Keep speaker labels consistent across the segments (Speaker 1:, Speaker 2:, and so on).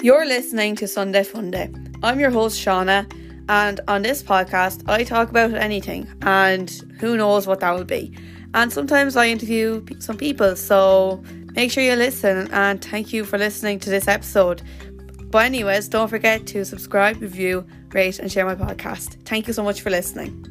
Speaker 1: You're listening to Sunday Funday. I'm your host, Shauna, and on this podcast, I talk about anything, and who knows what that will be. And sometimes I interview some people, so make sure you listen, and thank you for listening to this episode. But, anyways, don't forget to subscribe, review, rate, and share my podcast. Thank you so much for listening.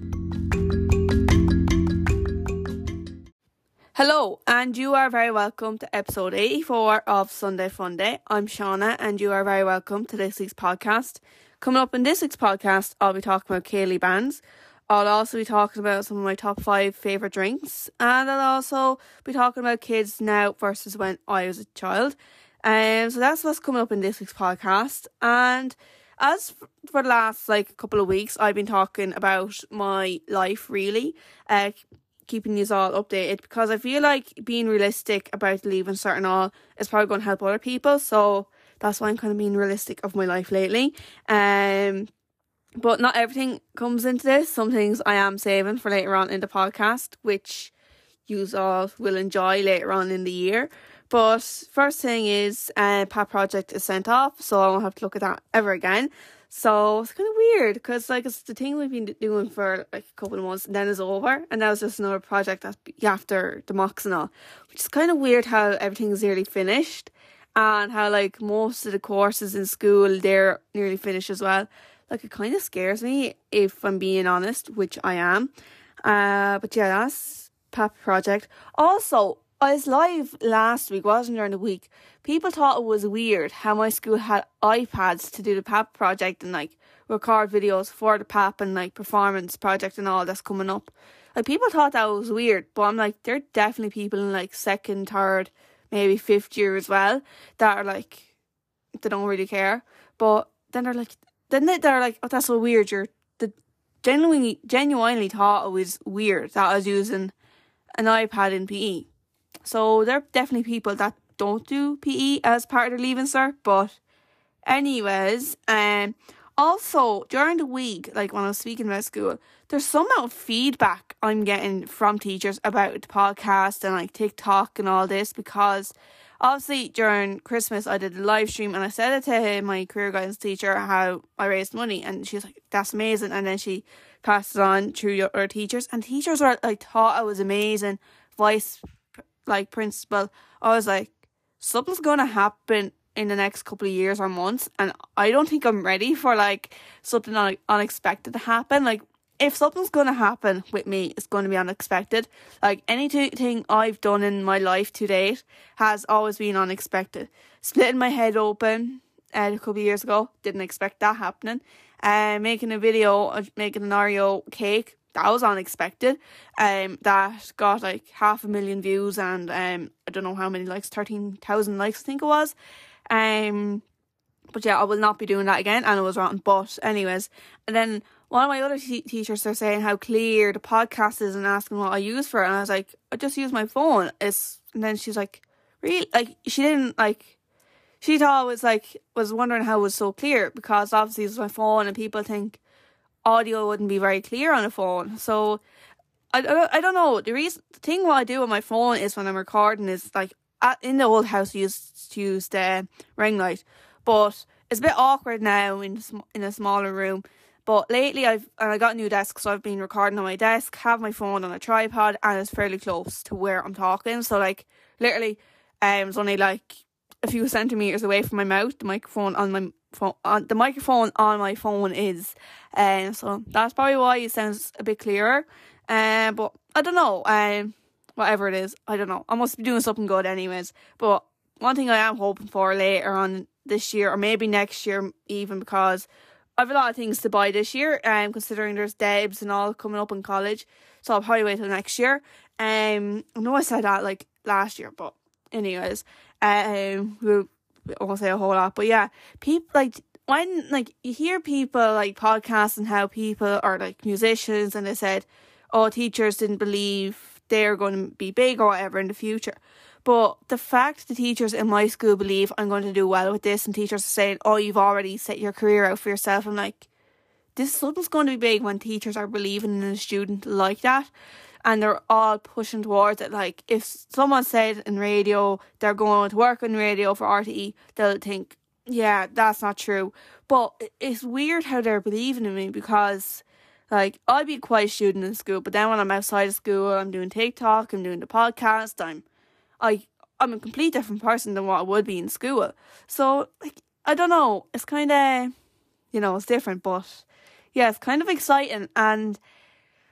Speaker 1: Hello, and you are very welcome to episode 84 of Sunday Funday. I'm Shauna, and you are very welcome to this week's podcast. Coming up in this week's podcast, I'll be talking about Céilí bands. I'll also be talking about some of my top five favourite drinks, and I'll also be talking about kids now versus when I was a child. Um, so that's what's coming up in this week's podcast. And as for the last like couple of weeks, I've been talking about my life really. Uh, keeping you all updated because I feel like being realistic about leaving certain all is probably going to help other people. So that's why I'm kind of being realistic of my life lately. Um, but not everything comes into this. Some things I am saving for later on in the podcast, which you all will enjoy later on in the year. But first thing is, uh, PAP Project is sent off, so I won't have to look at that ever again. So it's kind of weird because like it's the thing we've been doing for like a couple of months and then it's over and that was just another project that's after the mocks and all, which is kind of weird how everything's nearly finished and how like most of the courses in school they're nearly finished as well. Like it kind of scares me if I'm being honest, which I am. Uh, but yeah, that's PAP project. Also, I was live last week, wasn't during the week. People thought it was weird how my school had iPads to do the PAP project and like record videos for the PAP and like performance project and all that's coming up. Like people thought that was weird, but I'm like, there are definitely people in like second, third, maybe fifth year as well that are like, they don't really care. But then they're like, then they're like, oh, that's so weird. You're the genuinely, genuinely thought it was weird that I was using an iPad in PE. So there are definitely people that don't do PE as part of their leaving cert. But anyways, um also during the week, like when I was speaking about school, there's some amount of feedback I'm getting from teachers about the podcast and like TikTok and all this because obviously during Christmas I did a live stream and I said it to my career guidance teacher how I raised money and she was like, That's amazing and then she passed it on to other teachers and teachers are like thought I was amazing, vice like principal, I was like, something's gonna happen in the next couple of years or months, and I don't think I'm ready for like something un- unexpected to happen. Like, if something's gonna happen with me, it's gonna be unexpected. Like anything I've done in my life to date has always been unexpected. Splitting my head open uh, a couple of years ago, didn't expect that happening. Uh, making a video of making an Oreo cake, that was unexpected. Um, that got like half a million views and um, I don't know how many likes, thirteen thousand likes, I think it was. Um, but yeah, I will not be doing that again, and it was wrong. But anyways, and then one of my other teachers are saying how clear the podcast is and asking what I use for it, and I was like, I just use my phone. It's and then she's like, really, like she didn't like. She thought it was like was wondering how it was so clear because obviously it's my phone and people think audio wouldn't be very clear on a phone. So I, I, I don't know. The reason the thing what I do on my phone is when I'm recording is like at, in the old house used to use the ring light, but it's a bit awkward now in in a smaller room. But lately I've and I got a new desk, so I've been recording on my desk, have my phone on a tripod, and it's fairly close to where I'm talking. So like literally, um, it's only like a few centimeters away from my mouth. The microphone on my on the microphone on my phone is, and um, so that's probably why it sounds a bit clearer. Um, but I don't know. Um, whatever it is, I don't know. I must be doing something good, anyways. But one thing I am hoping for later on this year, or maybe next year, even because I have a lot of things to buy this year. Um, considering there's debs and all coming up in college, so I'll probably wait till next year. Um, I know I said that like last year, but anyways, um, we'll, won't say a whole lot, but yeah, people like when like you hear people like podcasts and how people are like musicians and they said, oh, teachers didn't believe they're going to be big or whatever in the future. But the fact the teachers in my school believe I'm going to do well with this, and teachers are saying, "Oh, you've already set your career out for yourself," I'm like, this something's going to be big when teachers are believing in a student like that and they're all pushing towards it. Like if someone said in radio they're going to work in radio for RTE, they'll think yeah, that's not true. But it's weird how they're believing in me because, like, I'd be a student in school, but then when I'm outside of school, I'm doing TikTok, I'm doing the podcast, I'm, I, I'm a complete different person than what I would be in school. So, like, I don't know. It's kind of, you know, it's different, but yeah, it's kind of exciting and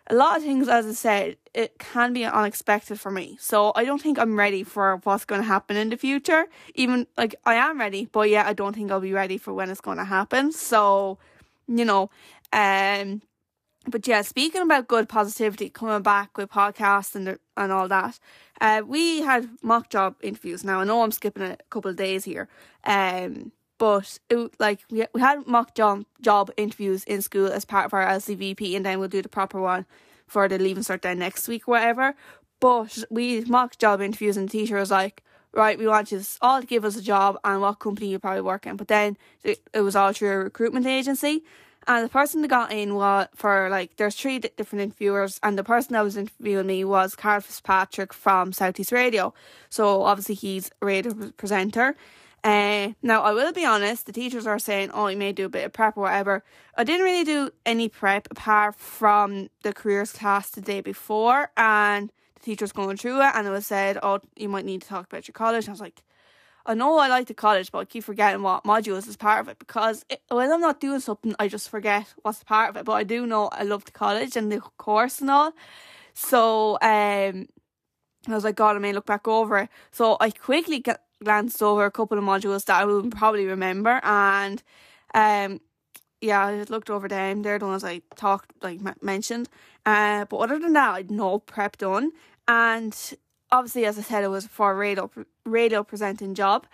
Speaker 1: a lot of things, as I said, it can be unexpected for me. So I don't think I'm ready for what's going to happen in the future. Even like I am ready, but yeah, I don't think I'll be ready for when it's going to happen. So, you know, um, but yeah, speaking about good positivity, coming back with podcasts and and all that, uh, we had mock job interviews. Now I know I'm skipping a couple of days here, um, but it, like we we had mock job job interviews in school as part of our LCVP, and then we'll do the proper one for the leaving cert then next week, whatever. But we mock job interviews, and the teacher was like, "Right, we want you all to give us a job and what company you probably work in." But then it, it was all through a recruitment agency, and the person that got in was for like there's three different interviewers, and the person that was interviewing me was Carl Fitzpatrick from Southeast Radio. So obviously he's a radio presenter. Uh, now, I will be honest, the teachers are saying, oh, you may do a bit of prep or whatever. I didn't really do any prep apart from the careers class the day before, and the teacher's going through it, and it was said, oh, you might need to talk about your college. And I was like, I know I like the college, but I keep forgetting what modules is part of it because it, when I'm not doing something, I just forget what's part of it. But I do know I love the college and the course and all. So um, I was like, God, I may look back over it. So I quickly get, glanced over a couple of modules that I will probably remember, and um, yeah, I looked over them. They're the ones I talked like m- mentioned. Uh, but other than that, I'd no prep done, and obviously, as I said, it was for a radio radio presenting job.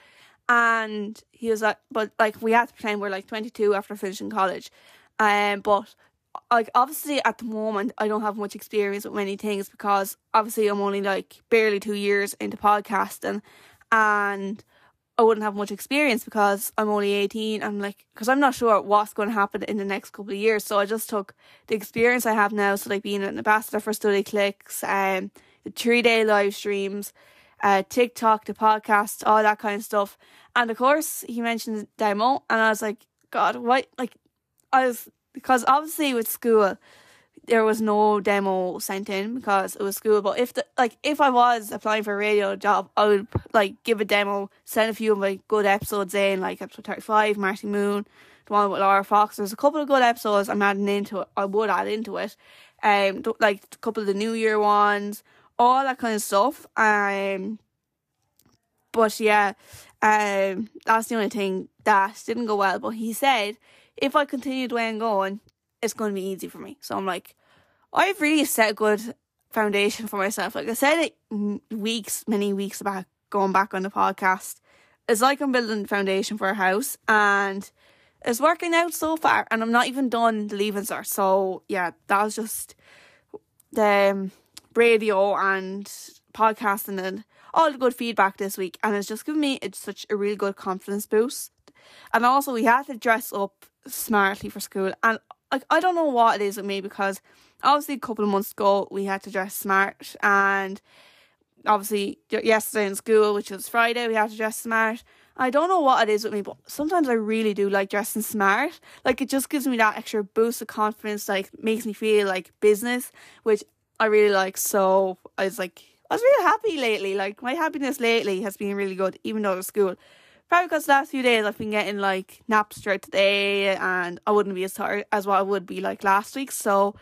Speaker 1: And he was like, but like we had to pretend we're like twenty two after finishing college, um, but like obviously at the moment I don't have much experience with many things because obviously I'm only like barely two years into podcasting and I wouldn't have much experience because I'm only 18 I'm like because I'm not sure what's going to happen in the next couple of years. So I just took the experience I have now so like being an ambassador for Studyclix um, the three day live streams uh TikTok the podcast all that kind of stuff. And of course he mentioned demo and I was like god what like I was because obviously with school there was no demo sent in because it was school. But if the like if I was applying for a radio job, I would like give a demo, send a few of my good episodes in, like episode thirty five, Marty Moon, the one with Laura Fox. There's a couple of good episodes I'm adding into it. I would add into it, um, like a couple of the New Year ones, all that kind of stuff. Um, but yeah, um, that's the only thing that didn't go well. But he said if I continue the way I'm going, it's going to be easy for me. So I'm like, I've really set a good foundation for myself. Like I said it weeks, many weeks back, going back on the podcast. It's like I'm building foundation for a house and it's working out so far. And I'm not even done the leaving cert. So yeah, that was just the um, radio and podcasting and all the good feedback this week. And it's just given me it's such a really good confidence boost. And also we had to dress up smartly for school. And like I don't know what it is with me because obviously a couple of months ago we had to dress smart and obviously yesterday in school, which was Friday, we had to dress smart. I don't know what it is with me, but sometimes I really do like dressing smart. Like it just gives me that extra boost of confidence, like makes me feel like business, which I really like. So I was like, I was really happy lately. Like my happiness lately has been really good, even though it was school. Probably because the last few days I've been getting like naps throughout the day and I wouldn't be as tired as what I would be like last week. So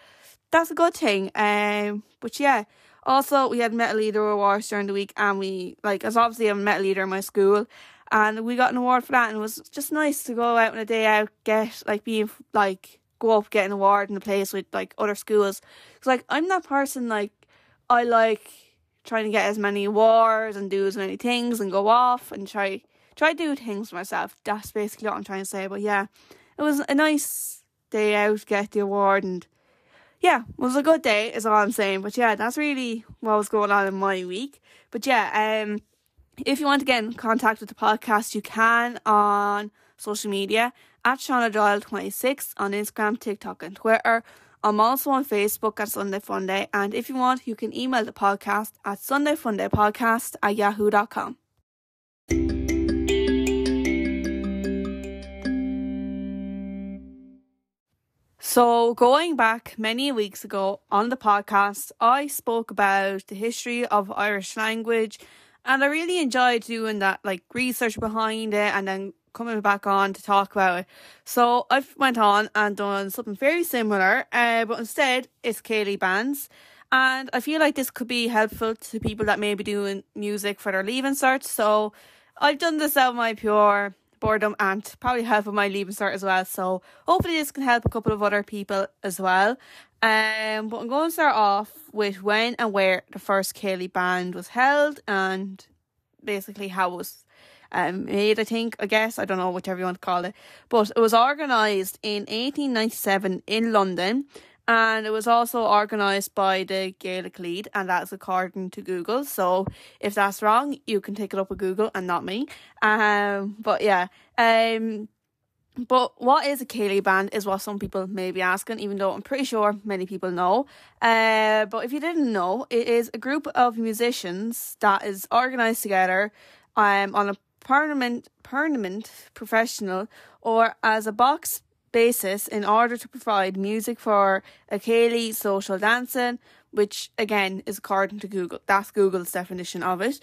Speaker 1: that's a good thing. Um, but yeah, also we had Meitheal leader awards during the week and we like as obviously I'm a Meitheal leader in my school and we got an award for that and it was just nice to go out on a day out, get like being like go up, get an award in a place with like other schools. Cause like I'm that person like I like trying to get as many awards and do as many things and go off and try try do things for myself. That's basically what I'm trying to say. But yeah, it was a nice day out, get the award, and yeah, it was a good day, is all I'm saying. But yeah, that's really what was going on in my week. But yeah, um, if you want to get in contact with the podcast, you can on social media at Shauna Doyle 26 on Instagram, TikTok, and Twitter. I'm also on Facebook at Sunday Funday, and if you want, you can email the podcast at sundayfundaypodcast at yahoo.com. So, going back many weeks ago on the podcast, I spoke about the history of Irish language, and I really enjoyed doing that, like research behind it, and then coming back on to talk about it. So, I've went on and done something very similar, uh, but instead it's Céilí bands. And I feel like this could be helpful to people that may be doing music for their leaving cert. So I've done this out my pure boredom and probably help with my leaving cert as well. So hopefully this can help a couple of other people as well. Um, but I'm going to start off with when and where the first Céilí band was held and basically how it was um, made, I think, I guess. I don't know, whichever you want to call it. But it was organised in 1897 in London and it was also organised by the Gaelic League, and that's according to Google. So if that's wrong, you can take it up with Google and not me. Um, but yeah, um, but what is a Céilí band is what some people may be asking, even though I'm pretty sure many people know. Uh, but if you didn't know, it is a group of musicians that is organised together um, on a permanent, permanent professional or as a box basis in order to provide music for a Céilí social dancing, which again is according to Google. That's Google's definition of it.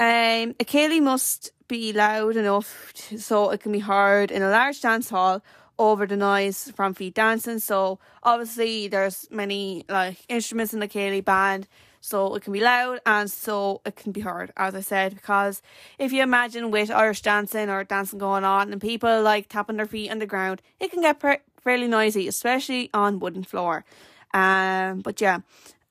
Speaker 1: Um, a Céilí must be loud enough to, so it can be heard in a large dance hall over the noise from feet dancing. So obviously there's many like instruments in the Céilí band so it can be loud and so it can be heard, as I said, because if you imagine with Irish dancing or dancing going on and people like tapping their feet on the ground, it can get pre- fairly noisy, especially on wooden floor. Um, but yeah,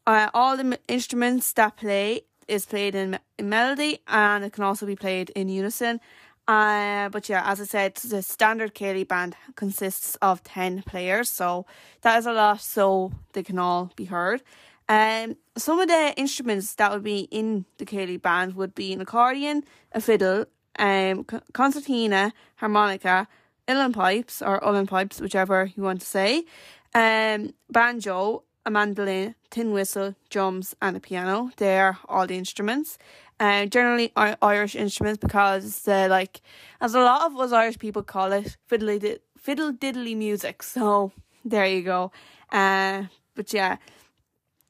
Speaker 1: uh, all the m- instruments that play is played in, in melody and it can also be played in unison. Uh, but yeah, as I said, the standard Céilí band consists of 10 players, so that is a lot, so they can all be heard. Um, some of the instruments that would be in the Céilí band would be an accordion, a fiddle, um, concertina, harmonica, uilleann pipes or uilleann pipes, whichever you want to say, um, banjo, a mandolin, tin whistle, drums, and a piano. They're all the instruments. Um, generally Irish instruments because they're like, as a lot of us Irish people call it, fiddly fiddle diddly music. So there you go. Uh, but yeah,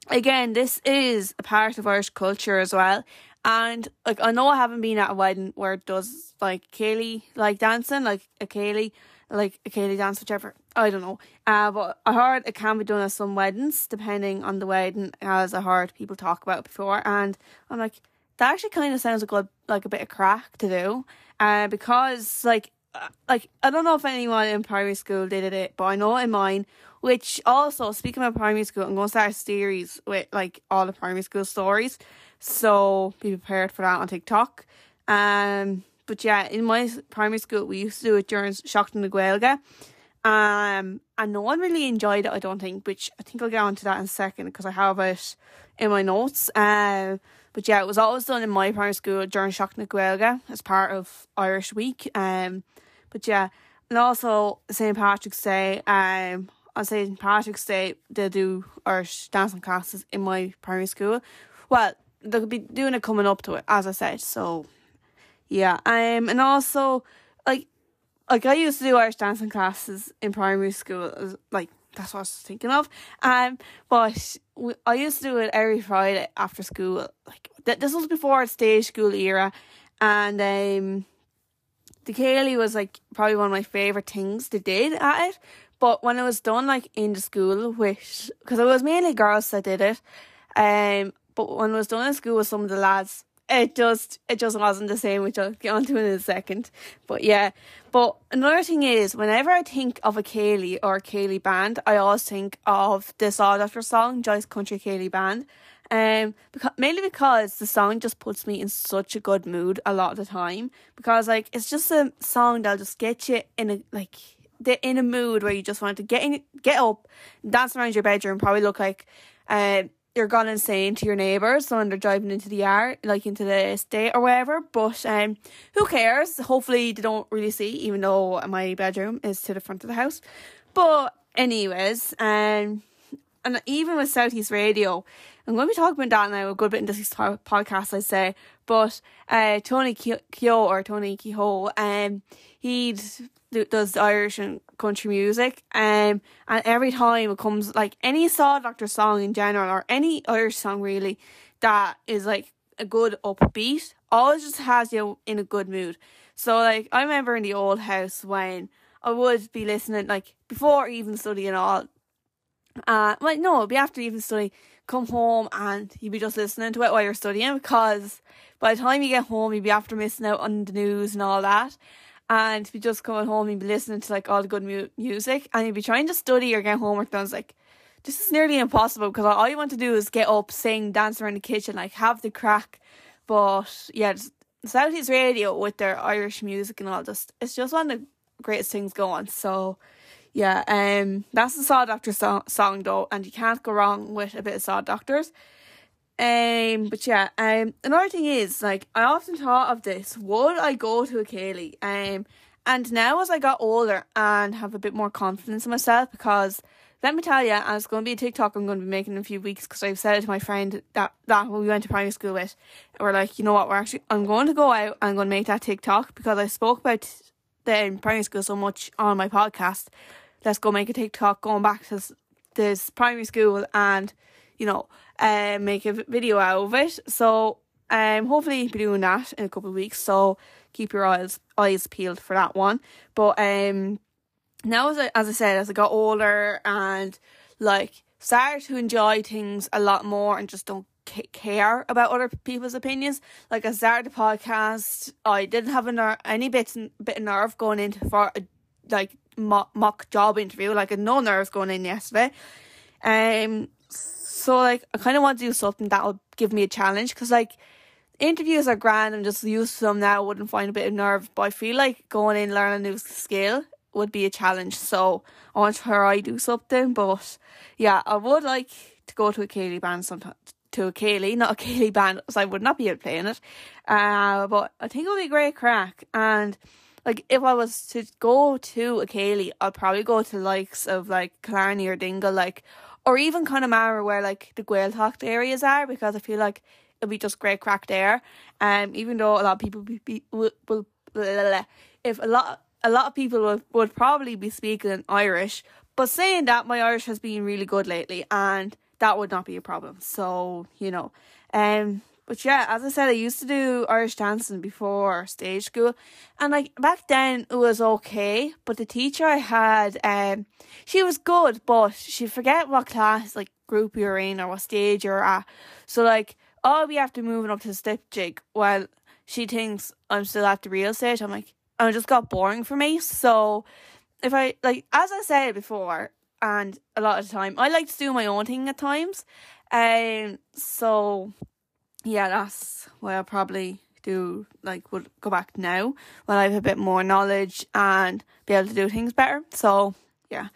Speaker 1: again, this is a part of Irish culture as well. And like I know I haven't been at a wedding where it does like Céilí like dancing, like a Céilí like a Céilí dance, whichever. I don't know. Uh, but I heard it can be done at some weddings, depending on the wedding, as I heard people talk about before. And I'm like, that actually kind of sounds like a, like a bit of crack to do. Uh, because like uh, like I don't know if anyone in primary school did it, but I know in mine which also, speaking of primary school, I'm going to start a series with like all the primary school stories. So be prepared for that on TikTok. Um, but yeah, in my primary school, we used to do it during Seachtain na Gaeilge. Um, and no one really enjoyed it, I don't think, which I think I'll get onto that in a second because I have it in my notes. Um, but yeah, it was always done in my primary school during Seachtain na Gaeilge as part of Irish Week. Um, but yeah, and also St. Patrick's Day. Um, on St. Patrick's Day, they do Irish dancing classes in my primary school. Well, they'll be doing it coming up to it, as I said. So, yeah. Um, and also, like, like I used to do Irish dancing classes in primary school. Like that's what I was thinking of. Um, but I used to do it every Friday after school. Like th- this was before stage school era, and um, the Céilí was like probably one of my favorite things they did at it but when it was done like in the school, which because it was mainly girls that did it, um, but when it was done in school with some of the lads, it just it just wasn't the same, which I'll get onto in a second. But yeah, but another thing is, whenever I think of a Céilí or a Céilí band, I always think of the Saw Doctor song, Joyce Country Céilí Band. Um, because mainly because the song just puts me in such a good mood a lot of the time. Because like it's just a song that'll just get you in a like they're in a mood where you just want to get in, get up, dance around your bedroom, probably look like uh, you're gone insane to your neighbours when they're driving into the yard, like into the estate or whatever. But um, who cares? Hopefully they don't really see, even though my bedroom is to the front of the house. But anyways, um, and even with Southeast Radio, I'm going to be talking about that now a good bit in this podcast, I'd say. But uh, Tony Keogh or Tony Kehoe, um, he does Irish and country music, um, and every time it comes like any Saw Doctor song in general or any Irish song really that is like a good upbeat, always just has you in a good mood. So like I remember in the old house when I would be listening like before even studying all. Uh, well, no, it'd be after even studying. Come home and you'd be just listening to it while you're studying because by the time you get home, you'd be after missing out on the news and all that. And be just coming home, you'd be listening to like all the good mu- music, and you'd be trying to study or get homework done. It's like this is nearly impossible because all you want to do is get up, sing, dance around the kitchen, like have the crack. But yeah, Southeast Radio with their Irish music and all just it's just one of the greatest things going. So yeah, um, that's the Saw Doctor song, song though, and you can't go wrong with a bit of Saw Doctors. Um, but yeah, um, another thing is like I often thought of this: would I go to a Céilí? Um, and now as I got older and have a bit more confidence in myself, because let me tell you, and it's going to be a TikTok I'm going to be making in a few weeks because I've said it to my friend that that we went to primary school with. we're like, you know what, we're actually I'm going to go out I'm going to make that TikTok because I spoke about the primary school so much on my podcast. Let's go make a TikTok going back to this primary school and you know, uh, make a video out of it. So um, hopefully be doing that in a couple of weeks. So keep your eyes eyes peeled for that one. But um now as I, as I said, as I got older and like started to enjoy things a lot more and just don't care about other people's opinions. Like I started the podcast, I didn't have ner- any bit bit of nerve going into for a like mock, mock job interview. Like had no nerves going in yesterday. Um, so like I kind of want to do something that'll give me a challenge because like interviews are grand. I'm just used to them now. I wouldn't find a bit of nerve, but I feel like going in learning a new skill would be a challenge. So I want to try do something. But yeah, I would like to go to a Céilí band sometime. To a Céilí, not a Céilí band, so I would not be able to play in it. Uh, but I think it would be a great crack. And like if I was to go to a Céilí, I'd probably go to likes of like Killarney or Dingle, like or even Connemara where like the Gaeltacht areas are because I feel like it'll be just great crack there. Um, even though a lot of people be, be, will, will if a lot a lot of people would, would probably be speaking Irish, but saying that, my Irish has been really good lately, and that would not be a problem. So you know, um, but yeah, as I said, I used to do Irish dancing before stage school, and like back then it was okay. But the teacher I had, um, she was good, but she forget what class, like group you're in or what stage you're at. So like, oh, we have to moving up to the step jig. While she thinks I'm still at the reel stage, I'm like, and it just got boring for me. So if I like, as I said before, and a lot of the time, I like to do my own thing at times. Um, so yeah, that's why I'll probably do like would go back now when I have a bit more knowledge and be able to do things better. So yeah,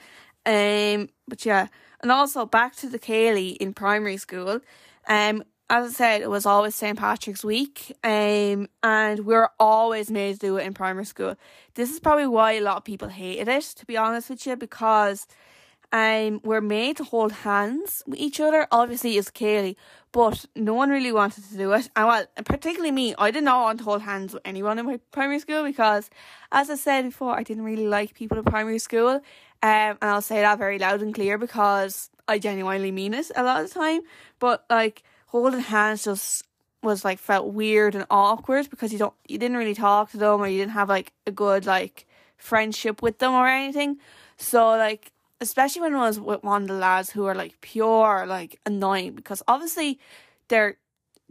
Speaker 1: um, but yeah, and also back to the Céilí in primary school. Um, as I said, it was always St. Patrick's Week, um, and we are always made to do it in primary school. This is probably why a lot of people hated it, to be honest with you, because um, we're made to hold hands with each other. Obviously, it's Céilí, but no one really wanted to do it. And well, particularly me, I did not want to hold hands with anyone in my primary school because, as I said before, I didn't really like people in primary school. Um, and I'll say that very loud and clear because I genuinely mean it a lot of the time. But like, holding hands just was like felt weird and awkward because you don't you didn't really talk to them or you didn't have like a good like friendship with them or anything. So like especially when I was with one of the lads who are like pure like annoying because obviously they're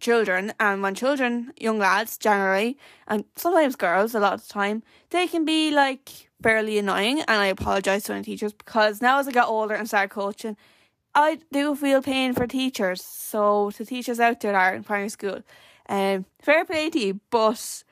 Speaker 1: children and when children, young lads generally, and sometimes girls a lot of the time, they can be like barely annoying and I apologise to any teachers because now as I got older and started coaching I do feel pain for teachers. So to teachers out there that are in primary school, um, fair play to you. But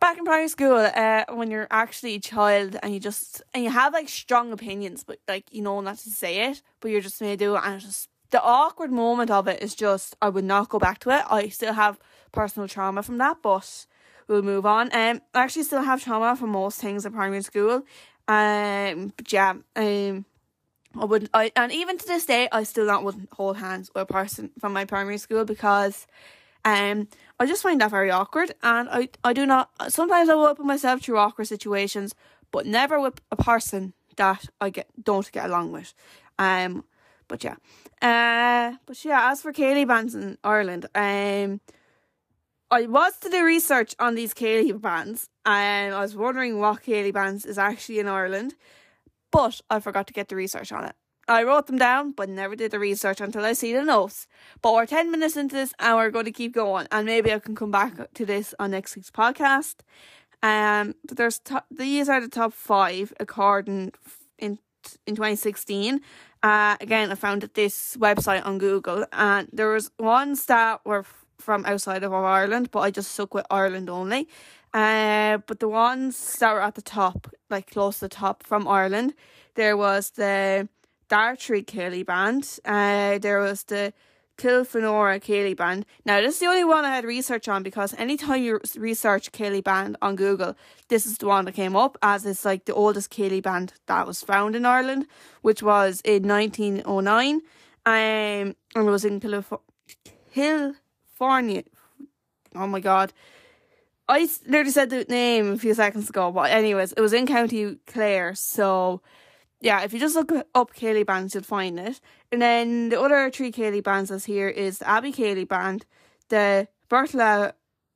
Speaker 1: back in primary school, uh, when you're actually a child and you just and you have like strong opinions, but like you know not to say it, but you're just made to do it, and just the awkward moment of it is just I would not go back to it. I still have personal trauma from that, but we'll move on. Um, I actually still have trauma from most things in primary school. Um, but yeah, um, I wouldn't. I and even to this day, I still not wouldn't hold hands with a person from my primary school because, Um, I just find that very awkward, and I, I do not. Sometimes I will put myself through awkward situations, but never with a person that I get don't get along with. Um, but yeah, uh, but yeah. As for Céilí bands in Ireland, um, I was to do research on these Céilí bands, and I was wondering what Céilí bands is actually in Ireland, but I forgot to get the research on it. I wrote them down, but never did the research until I see the notes. But we're 10 minutes into this and we're going to keep going. And maybe I can come back to this on next week's podcast. Um, but there's these are the top five according in in 2016. Uh, again, I found this website on Google, and there was ones that were from outside of Ireland, but I just stuck with Ireland only. Uh, but the ones that were at the top, like close to the top from Ireland, there was the Dartry Céilí band. Uh, there was the Kilfenora Céilí band. Now, this is the only one I had research on because anytime you research Céilí band on Google, this is the one that came up as it's like the oldest Céilí band that was found in Ireland, which was in 1909. Um, and it was in California. Oh my god. I literally said the name a few seconds ago, but anyways, it was in County Clare, so yeah, if you just look up Céilí bands, you'll find it. And then the other three Céilí bands that's here is the Abbey Céilí band, the Bertla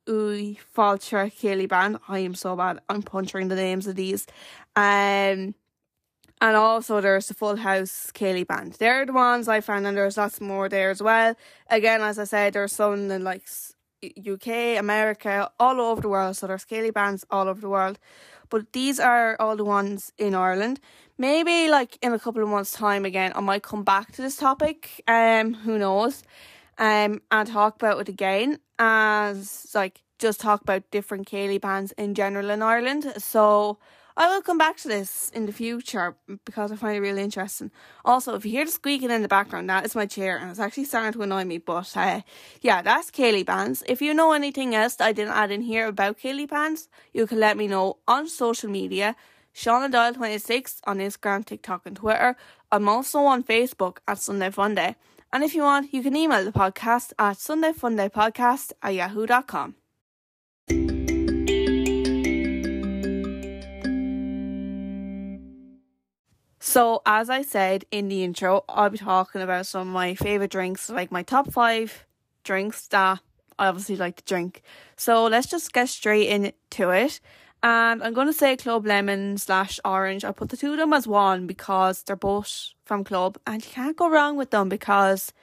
Speaker 1: Uy Falcher Céilí band. I am so bad. I'm punching the names of these. Um, and also there's the Full House Céilí band. They're the ones I found, and there's lots more there as well. Again, as I said, there's some in like UK, America, all over the world. So there's Céilí bands all over the world. But these are all the ones in Ireland maybe like in a couple of months' time again, I might come back to this topic. Um, who knows? Um, and talk about it again as like just talk about different Céilí bands in general in Ireland. So I will come back to this in the future because I find it really interesting. Also, if you hear the squeaking in the background, that is my chair and it's actually starting to annoy me. But uh, yeah, that's Céilí bands. If you know anything else that I didn't add in here about Céilí bands, you can let me know on social media. Shauna Doyle26 on Instagram, TikTok, and Twitter. I'm also on Facebook at Sunday Funday. And if you want, you can email the podcast at sundayfundaypodcast at yahoo.com. So, as I said in the intro, I'll be talking about some of my favourite drinks, like my top five drinks that I obviously like to drink. So, let's just get straight into it. And I'm going to say Club Lemon slash Orange. I put the two of them as one because they're both from Club and you can't go wrong with them because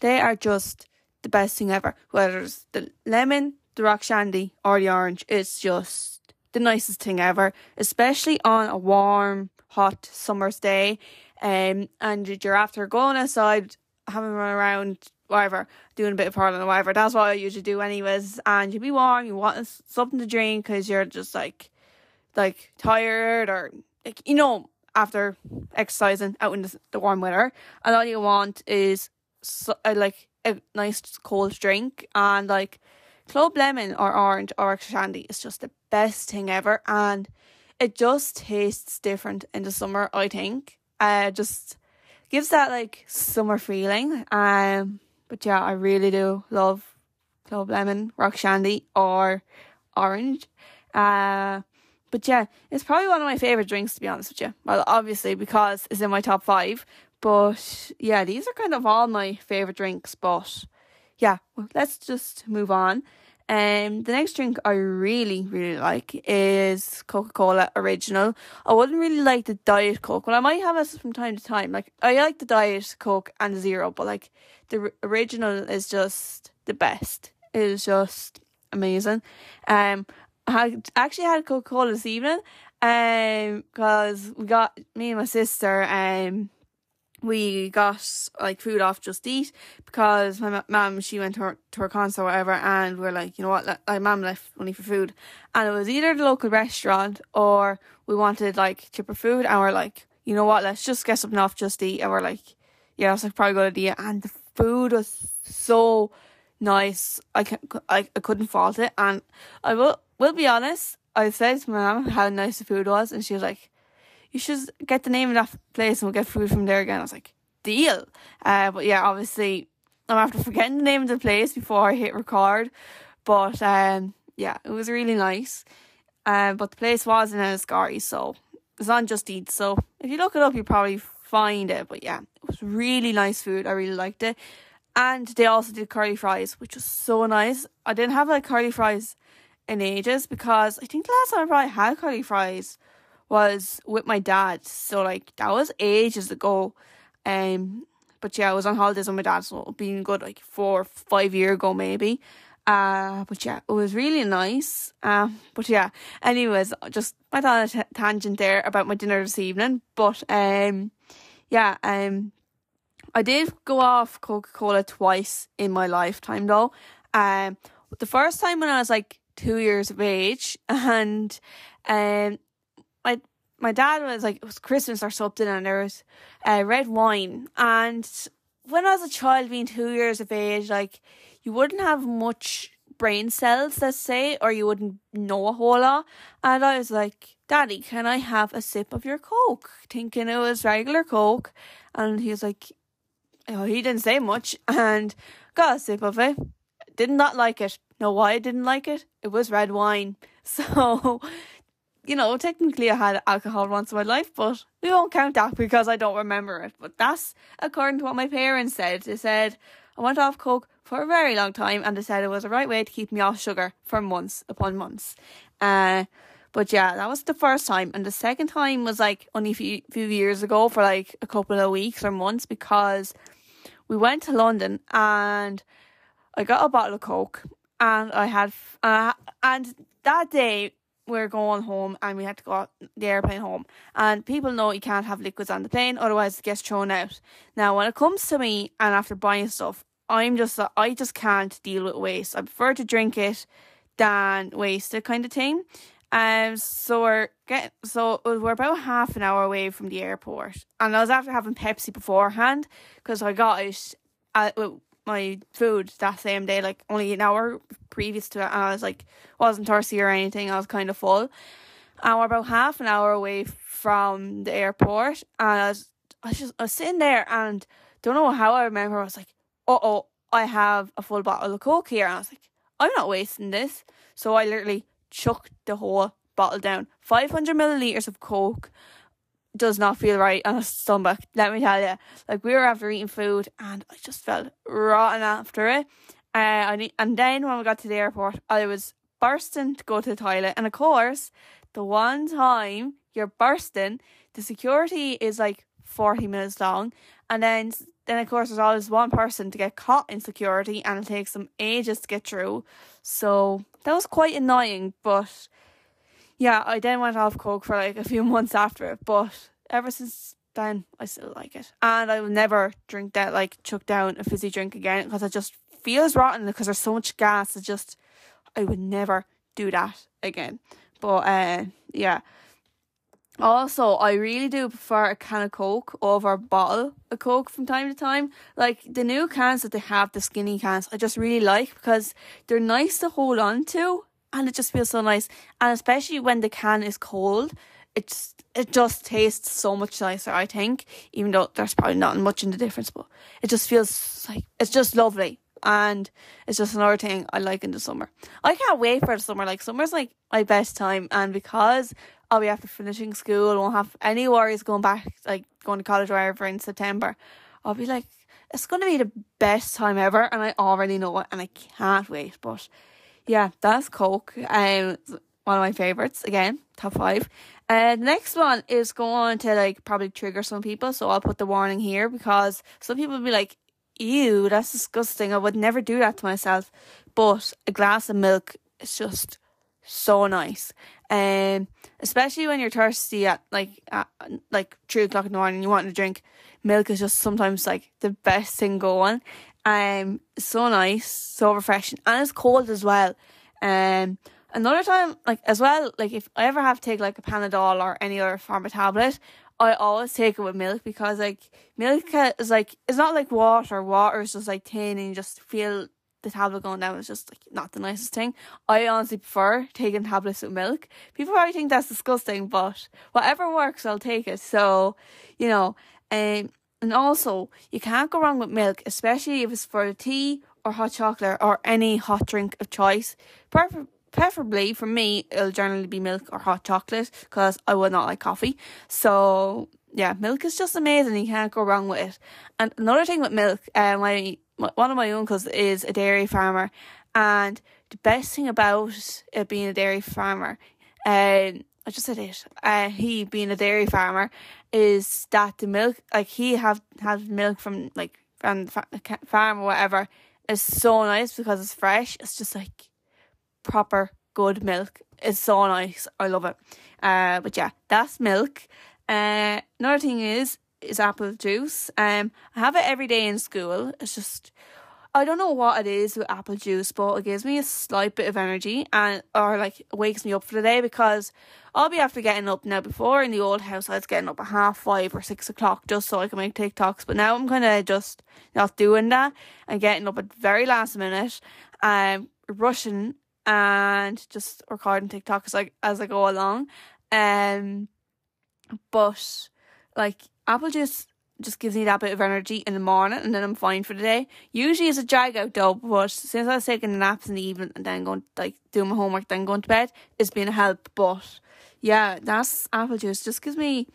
Speaker 1: they are just the best thing ever. Whether it's the lemon, the rock shandy, or the orange, it's just the nicest thing ever, especially on a warm, hot summer's day. Um, and you're after going outside, having run around whatever, doing a bit of hurling or whatever. That's what I usually do, anyways. And you be warm, you want something to drink because you're just like, like tired or like you know after exercising out in the, the warm weather, and all you want is so, uh, like a nice cold drink and like club lemon or orange or extra shandy is just the best thing ever, and it just tastes different in the summer. I think, uh, just gives that like summer feeling. Um but yeah, I really do love Club Lemon, Rock Shandy, or Orange. Uh, but yeah, it's probably one of my favourite drinks to be honest with you. Well, obviously because it's in my top five. But yeah, these are kind of all my favourite drinks. But yeah, well, let's just move on. Um, the next drink I really, really like is Coca Cola Original. I wouldn't really like the Diet Coke. Well, I might have it from time to time. Like, I like the Diet Coke and Zero, but like, the original is just the best. It is just amazing. Um, I actually had Coca Cola this evening, um, because we got me and my sister, um, we got like food off Just Eat because my mum she went to her, to her concert whatever and we are like you know what? Like mum left money for food. And it was either the local restaurant or we wanted like cheaper food and we're like you know what? Let's just get something off Just Eat. And we're like yeah that's like probably a good idea. And the food was so nice. I can I, I couldn't fault it. And I will will be honest I said to my mum how nice the food was and she was like you should get the name of that place and we'll get food from there again. I was like, deal. Uh, but yeah, obviously, I'm after forgetting the name of the place before I hit record. But um, yeah, it was really nice. Um, but the place was in Enniscorthy, so it's on Just Eat. So if you look it up, you probably find it. But yeah, it was really nice food. I really liked it. And they also did curly fries, which was so nice. I didn't have like curly fries in ages because I think the last time I probably had curly fries was with my dad. So like that was ages ago. Um but yeah, I was on holidays with my dad, so been good like four, five year ago maybe. Uh, but yeah, it was really nice. Uh, but yeah, anyways, just I thought a tangent there about my dinner this evening. But um, yeah, um, I did go off Coca Cola twice in my lifetime though. Um, the first time when I was like two years of age, and um, my dad was like it was Christmas or something, and there was uh, red wine. And when I was a child, being two years of age, like you wouldn't have much brain cells, let's say, or you wouldn't know a whole lot. And I was like, Daddy, can I have a sip of your Coke? Thinking it was regular Coke. And he was like, oh, he didn't say much and got a sip of it. Did not like it. Know why I didn't like it? It was red wine. So you know, technically I had alcohol once in my life, but we won't count that because I don't remember it. But that's according to what my parents said. They said I went off coke for a very long time and they said it was the right way to keep me off sugar for months upon months. Uh, but yeah, that was the first time. And the second time was like only a few, few years ago for like a couple of weeks or months because we went to London and I got a bottle of Coke and I had, uh, and that day we're going home and we had to go the airplane home. And people know you can't have liquids on the plane, otherwise it gets thrown out. Now, when it comes to me and after buying stuff, I'm just I just can't deal with waste. I prefer to drink it than waste it kind of thing. Um, so we're getting so we're about half an hour away from the airport, and I was after having Pepsi beforehand because I got it with my food that same day, like only an hour previous to it, and I was like wasn't thirsty or anything. I was kind of full, and we're about half an hour away from the airport, and I was I was just I was sitting there and don't know how I remember I was like, oh oh, I have a full bottle of coke here, and I was like, I'm not wasting this, so I literally chucked the whole bottle down, five hundred milliliters of coke does not feel right on a stomach. Let me tell you, like we were after eating food, and I just felt rotten after it. Uh, and then when we got to the airport, I was bursting to go to the toilet, and of course, the one time you're bursting, the security is like forty minutes long, and then then of course there's always one person to get caught in security, and it takes them ages to get through. So that was quite annoying, but yeah, I then went off coke for like a few months after it, but ever since then I still like it, and I will never drink that like chuck down a fizzy drink again because it just feels rotten because there's so much gas. It just I would never do that again. But uh, yeah. Also, I really do prefer a can of Coke over a bottle of Coke from time to time. Like the new cans that they have, the skinny cans, I just really like because they're nice to hold on to and it just feels so nice. And especially when the can is cold, it's it just tastes so much nicer. I think, even though there's probably not much in the difference, but it just feels like it's just lovely. And it's just another thing I like in the summer. I can't wait for the summer. Like summer's like my best time, and because I'll be after finishing school, I won't have any worries going back, like going to college or wherever in September. I'll be like, it's going to be the best time ever, and I already know it, and I can't wait. But yeah, that's Coke. Um, one of my favorites. Again, top five. Uh, the next one is going to like probably trigger some people, so I'll put the warning here because some people will be like, "Ew, that's disgusting. I would never do that to myself." But a glass of milk is just so nice. Um, especially when you're thirsty at like at, like three o'clock in the morning, you want to drink milk is just sometimes like the best thing going. Um, so nice, so refreshing, and it's cold as well. Um, another time, like as well, like if I ever have to take like a Panadol or any other form of tablet, I always take it with milk because like milk is like it's not like water. Water is just like thin and you just feel the tablet going down is just like not the nicest thing. I honestly prefer taking tablets with milk. People probably think that's disgusting, but whatever works, I'll take it. So, you know, um, and also you can't go wrong with milk, especially if it's for tea or hot chocolate or any hot drink of choice. Prefer- preferably for me, it'll generally be milk or hot chocolate because I would not like coffee. So yeah, milk is just amazing. You can't go wrong with it. And another thing with milk, uh, my, my one of my uncles is a dairy farmer, and the best thing about it being a dairy farmer, um, I just said it. Uh, he being a dairy farmer is that the milk, like he have has milk from like from the farm or whatever, is so nice because it's fresh. It's just like proper good milk. It's so nice. I love it. Uh, but yeah, that's milk. Uh, another thing is is apple juice. Um, I have it every day in school. It's just I don't know what it is with apple juice, but it gives me a slight bit of energy and or like wakes me up for the day because I'll be after getting up now. Before in the old house, I was getting up at half five or six o'clock just so I can make TikToks. But now I'm kind of just not doing that and getting up at very last minute, um, rushing and just recording TikToks like as I go along. Um, but like apple juice just gives me that bit of energy in the morning and then I'm fine for the day. Usually it's a drag out though, but since I was taking naps in the evening and then going like doing my homework, then going to bed, it's been a help. But yeah, that's apple juice. Just gives me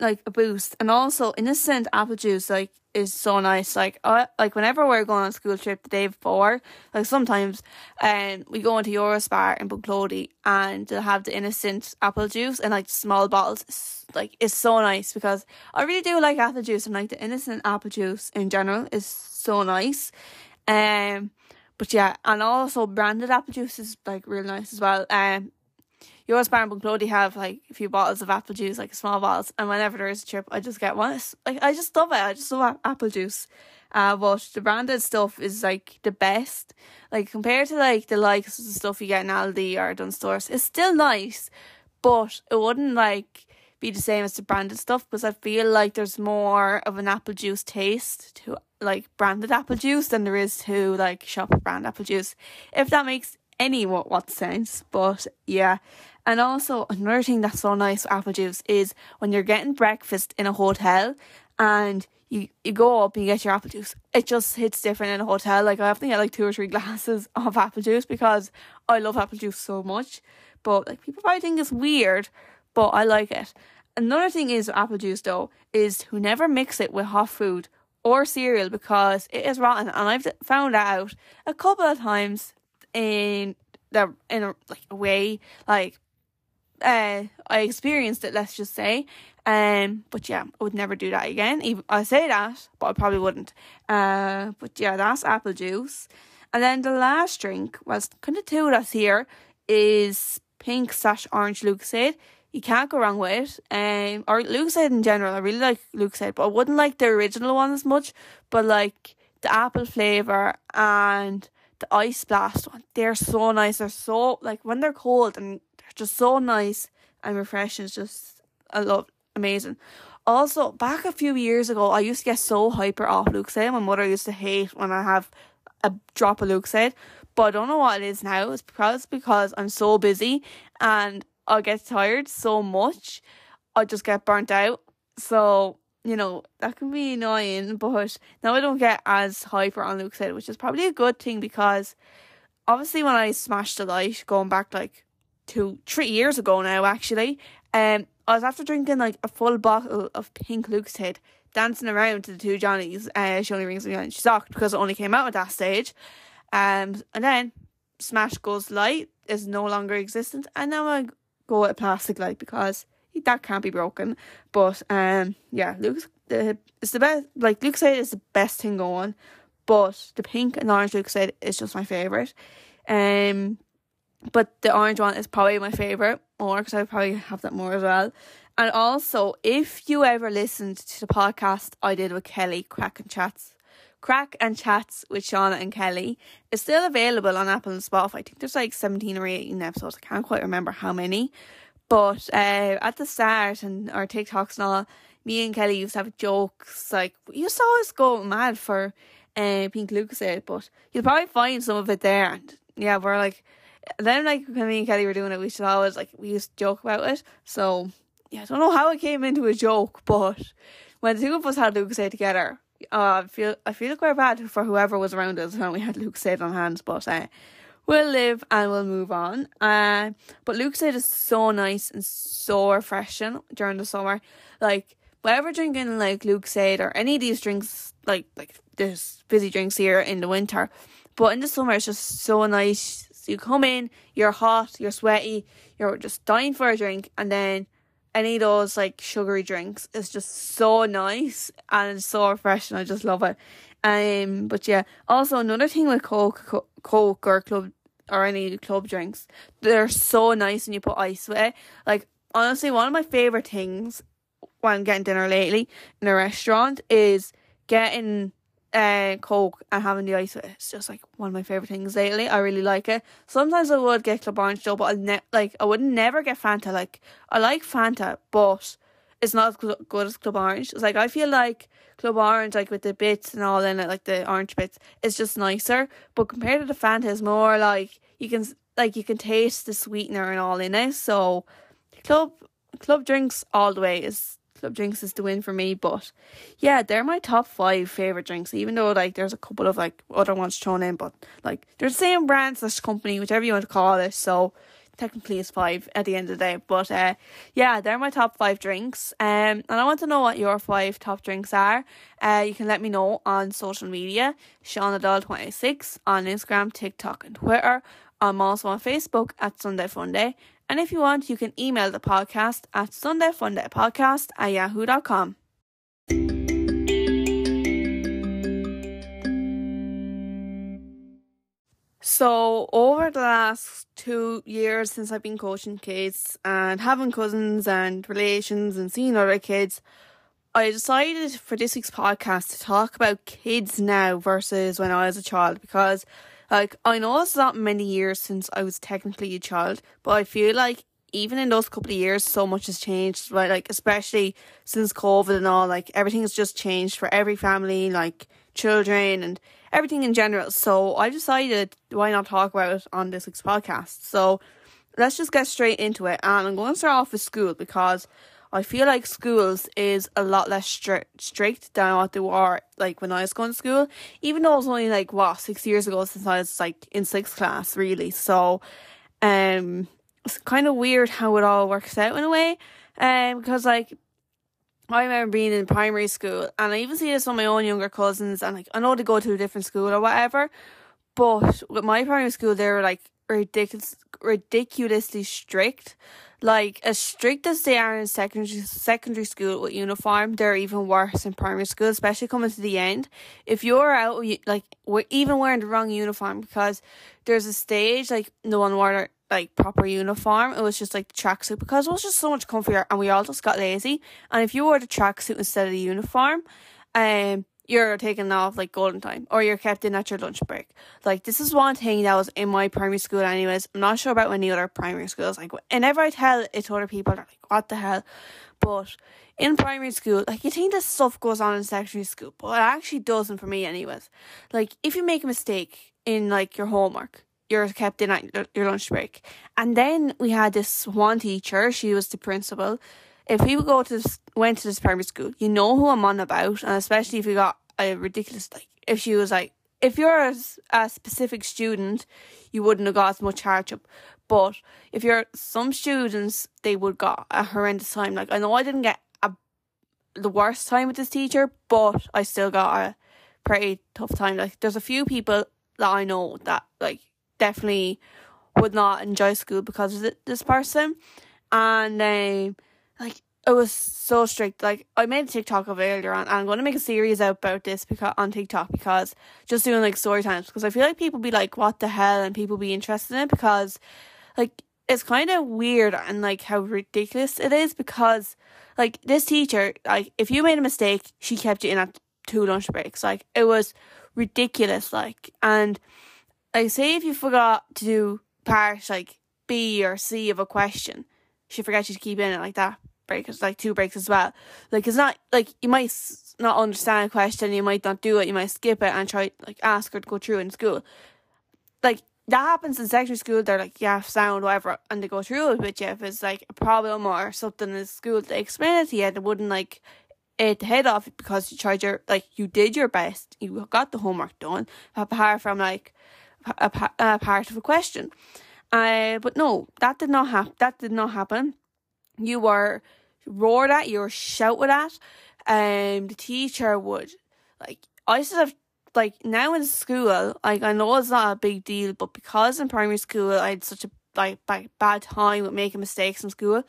Speaker 1: like a boost. And also innocent apple juice like is so nice. Like I like whenever we're going on a school trip the day before, like sometimes um we go into Eurospar in Bunclody and they'll have the innocent apple juice and like small bottles. It's, like it's so nice because I really do like apple juice and like the innocent apple juice in general is so nice. Um but yeah, and also branded apple juice is like real nice as well. Um Eurospar and Bunclody have like a few bottles of apple juice, like small bottles, and whenever there is a trip, I just get one. It's, like I just love it. I just love apple juice. Uh, but the branded stuff is like the best. Like compared to like the likes of the stuff you get in Aldi or Dunnes Stores, it's still nice, but it wouldn't like be the same as the branded stuff because I feel like there's more of an apple juice taste to like branded apple juice than there is to like shop brand apple juice. If that makes any what what sense, but yeah. And also another thing that's so nice with apple juice is when you're getting breakfast in a hotel and you, you go up and you get your apple juice. It just hits different in a hotel. Like I often get like two or three glasses of apple juice because I love apple juice so much. But like people probably think it's weird, but I like it. Another thing is apple juice though is to never mix it with hot food or cereal because it is rotten, and I've found that out a couple of times in the in a like a way like uh, I experienced it, let's just say. Um, but yeah, I would never do that again. Even I say that, but I probably wouldn't. Uh, but yeah, that's apple juice. And then the last drink was kind of two that's here is pink slash orange Lucozade. You can't go wrong with it. Um, or Lucozade in general. I really like Lucozade, but I wouldn't like the original one as much. But like the apple flavor and the ice blast one, they're so nice. They're so like when they're cold and just so nice and refreshing. It's just I love amazing. Also, back a few years ago, I used to get so hyper off Lucozade. My mother used to hate when I have a drop of Lucozade, but I don't know what it is now. It's because because I'm so busy and I get tired so much, I just get burnt out. So you know that can be annoying, but now I don't get as hyper on Lucozade, which is probably a good thing because obviously when I smashed the light, going back like two, three years ago now, actually. Um, I was after drinking like a full bottle of pink Lucozade, dancing around to the two Johnnies. Uh, she only rings me and she's shocked because it only came out at that stage. Um, and then Smash goes light is no longer existent, and now I go with a plastic light because that can't be broken. But um, yeah, Luke's the it's the best. Like Lucozade is the best thing going, but the pink and orange Lucozade is just my favorite. Um, but the orange one is probably my favorite more because I probably have that more as well. And also, if you ever listened to the podcast I did with Kelly, Crack and Chats, Crack and Chats with Shauna and Kelly is still available on Apple and Spotify. I think there's like 17 or 18 episodes. I can't quite remember how many. But uh, at the start and our TikToks and all, me and Kelly used to have jokes. Like, you saw us go mad for uh, Pink Lucozade, but you'll probably find some of it there. And yeah, we're like, then like when me and Kelly were doing it, we should always like we used to joke about it. So yeah, I don't know how it came into a joke, but when the two of us had Lucozade together, uh, I feel I feel we're bad for whoever was around us when we had Lucozade on hand, but uh, we'll live and we'll move on. Uh, but Lucozade is so nice and so refreshing during the summer. Like whatever drinking like Lucozade or any of these drinks, like like there's fizzy drinks here in the winter, but in the summer it's just so nice. So you come in, you're hot, you're sweaty, you're just dying for a drink, and then any of those like sugary drinks is just so nice and it's so refreshing. I just love it. Um, but yeah, also another thing with Coke, Coke or club or any club drinks, they're so nice when you put ice with it. Like honestly, one of my favorite things when getting dinner lately in a restaurant is getting uh, Coke and having the ice. It's just like one of my favorite things lately. I really like it. Sometimes I would get Club Orange though, but I ne- like I would never get Fanta. Like I like Fanta, but it's not as good as Club Orange. It's like I feel like Club Orange, like with the bits and all in it, like the orange bits, it's just nicer. But compared to the Fanta, it's more like you can like you can taste the sweetener and all in it. So club club drinks all the way is club drinks is the win for me. But yeah, they're my top five favorite drinks. Even though like there's a couple of like other ones thrown in, but like they're the same brand slash company, whichever you want to call it. So technically it's five at the end of the day. But uh, yeah, they're my top five drinks. Um, and I want to know what your five top drinks are. Uh, you can let me know on social media, Shauna Doyle twenty six on Instagram, TikTok, and Twitter. I'm also on Facebook at Sunday Funday. And if you want, you can email the podcast at sundayfundaypodcast at yahoo.com. So, over the last two years since I've been coaching kids and having cousins and relations and seeing other kids, I decided for this week's podcast to talk about kids now versus when I was a child because like, I know it's not many years since I was technically a child, but I feel like even in those couple of years, so much has changed. Right, like especially since COVID and all, like everything has just changed for every family, like children and everything in general. So I decided why not talk about it on this week's podcast. So let's just get straight into it, and I'm going to start off with school because I feel like schools is a lot less strict strict than what they were like when I was going to school. Even though it was only like what six years ago since I was like in sixth class, really. So, um, it's kind of weird how it all works out in a way. Um, because like I remember being in primary school, and I even see this on my own younger cousins, and like I know they go to a different school or whatever, but with my primary school, they were like ridiculous, ridiculously strict. Like as strict as they are in secondary secondary school with uniform, they're even worse in primary school, especially coming to the end. If you're out, like we're even wearing the wrong uniform because there's a stage like no one wore like proper uniform. It was just like tracksuit because it was just so much comfier, and we all just got lazy. And if you wore the tracksuit instead of the uniform, um, you're taken off like golden time or you're kept in at your lunch break. Like this is one thing that was in my primary school anyways. I'm not sure about any other primary schools. Like whenever I tell it to other people, they're like, what the hell? But in primary school, like you think this stuff goes on in secondary school, but it actually doesn't for me anyways. Like if you make a mistake in like your homework, you're kept in at your lunch break. And then we had this one teacher, she was the principal if people go to this, went to this primary school, you know who I'm on about, and especially if you got a ridiculous like if she was like if you're a, a specific student, you wouldn't have got as much hardship. But if you're some students, they would got a horrendous time. Like I know I didn't get a the worst time with this teacher, but I still got a pretty tough time. Like there's a few people that I know that like definitely would not enjoy school because of this person, and um, like it was so strict. Like I made a TikTok of earlier on, and I'm going to make a series out about this because on TikTok because just doing like story times because I feel like people be like, "What the hell?" and people be interested in it because, like, it's kind of weird and like how ridiculous it is because, like, this teacher, like, if you made a mistake, she kept you in at two lunch breaks. Like, it was ridiculous. Like, and like, say if you forgot to do part like B or C of a question, she forgets you to keep in it like that break. It's like two breaks as well. Like it's not like you might not understand a question, you might not do it, you might skip it and try like ask her to go through in school. Like that happens in secondary school. They're like yeah, sound whatever, and they go through it with you. If it's like a problem or something in school, they explain it to you. They wouldn't like it the head off because you tried your like you did your best. You got the homework done apart from like a, a, a part of a question. Uh, but no, that did not happen. That did not happen. You were roared at. You were shouted at. Um, the teacher would like. I used to have like now in school. Like I know it's not a big deal, but because in primary school I had such a like bad time with making mistakes in school,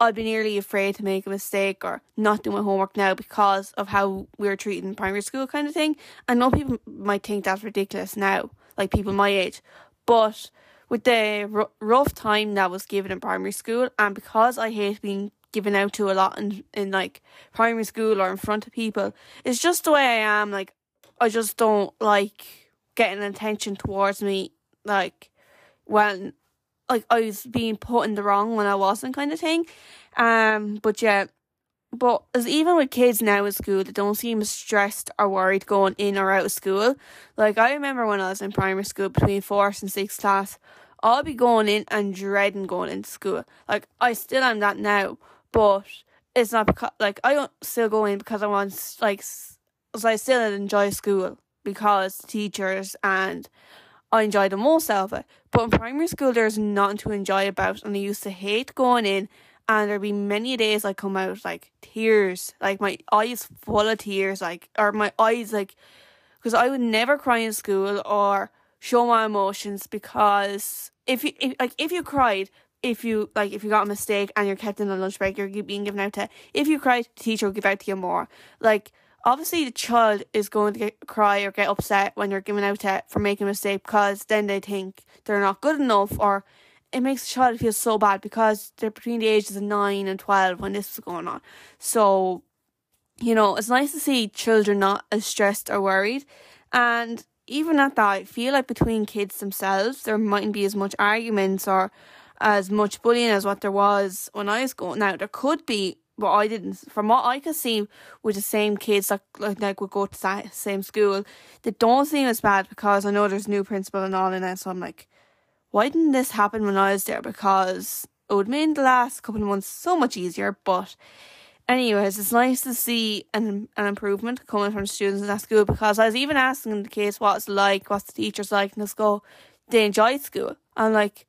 Speaker 1: I'd be nearly afraid to make a mistake or not do my homework now because of how we were treated in primary school, kind of thing. I know people might think that's ridiculous now, like people my age, but with the r- rough time that was given in primary school, and because I hate being given out to a lot in, in like primary school or in front of people, it's just the way I am. Like, I just don't like getting attention towards me, like, when like I was being put in the wrong when I wasn't kind of thing. Um, but yeah, but as even with kids now in school, they don't seem stressed or worried going in or out of school. Like I remember when I was in primary school between fourth and sixth class, I'll be going in and dreading going into school. Like I still am that now, but it's not because like I don't still go in because I want like so I still enjoy school because teachers and I enjoy the most of it. But in primary school, there's nothing to enjoy about, and I used to hate going in. And there'd be many days I come out like tears, like my eyes full of tears, like or my eyes like, because I would never cry in school or show my emotions because if you if, like if you cried, if you like if you got a mistake and you're kept in a lunch break, you're being given out to. If you cried, the teacher will give out to you more. Like obviously the child is going to get cry or get upset when you're given out to for making a mistake because then they think they're not good enough or it makes child feel so bad because they're between the ages of nine and twelve when this is going on. So, you know, it's nice to see children not as stressed or worried. And even at that, I feel like between kids themselves, there mightn't be as much arguments or as much bullying as what there was when I was going. Now, there could be but I didn't. From what I could see, with the same kids that like, like would go to the same school, they don't seem as bad because I know there's new principal and all in it. So I'm like, why didn't this happen when I was there? Because it would have made the last couple of months so much easier. But anyways, it's nice to see an an improvement coming from students in that school because I was even asking the kids what it's like, what's the teachers like in the school. They enjoyed school. I'm like,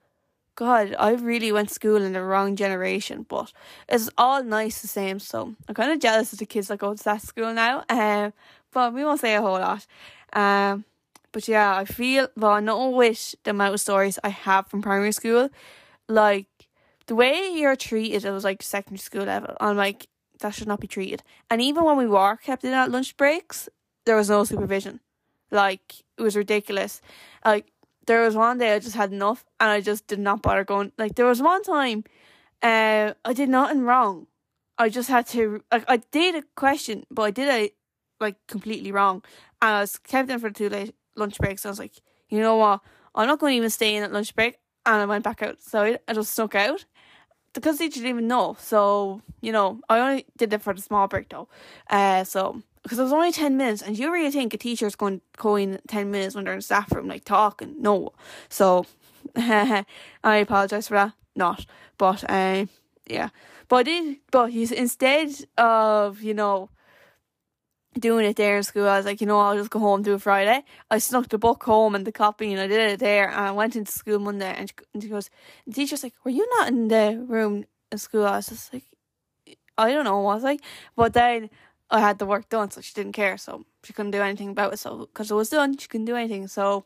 Speaker 1: God, I really went to school in the wrong generation, but it's all nice the same. So I'm kind of jealous of the kids that go to that school now. Um, but we won't say a whole lot. Um, but yeah, I feel well. I know with the amount of stories I have from primary school, like the way you're treated, it was like secondary school level. I'm like that should not be treated. And even when we were kept in at lunch breaks, there was no supervision. Like it was ridiculous. Like there was one day I just had enough and I just did not bother going. Like there was one time, uh, I did nothing wrong. I just had to like I did a question, but I did it like completely wrong, and I was kept in for two late lunch breaks. I was like, you know what? I'm not going to even stay in at lunch break, and I went back outside. I just snuck out because they didn't even know. So you know, I only did it for the small break though. Uh, so because it was only 10 minutes and you really think a teacher's going going 10 minutes when they're in the staff room like talking no so i apologize for that not but um yeah but I did but instead of you know doing it there in school I was like you know I'll just go home do it Friday I snuck the book home and the copy and I did it there and I went into school Monday and she, and she goes the teacher's like were you not in the room in school I was just like I don't know was I but then I had the work done, so she didn't care. So she couldn't do anything about it. So because it was done, she couldn't do anything. So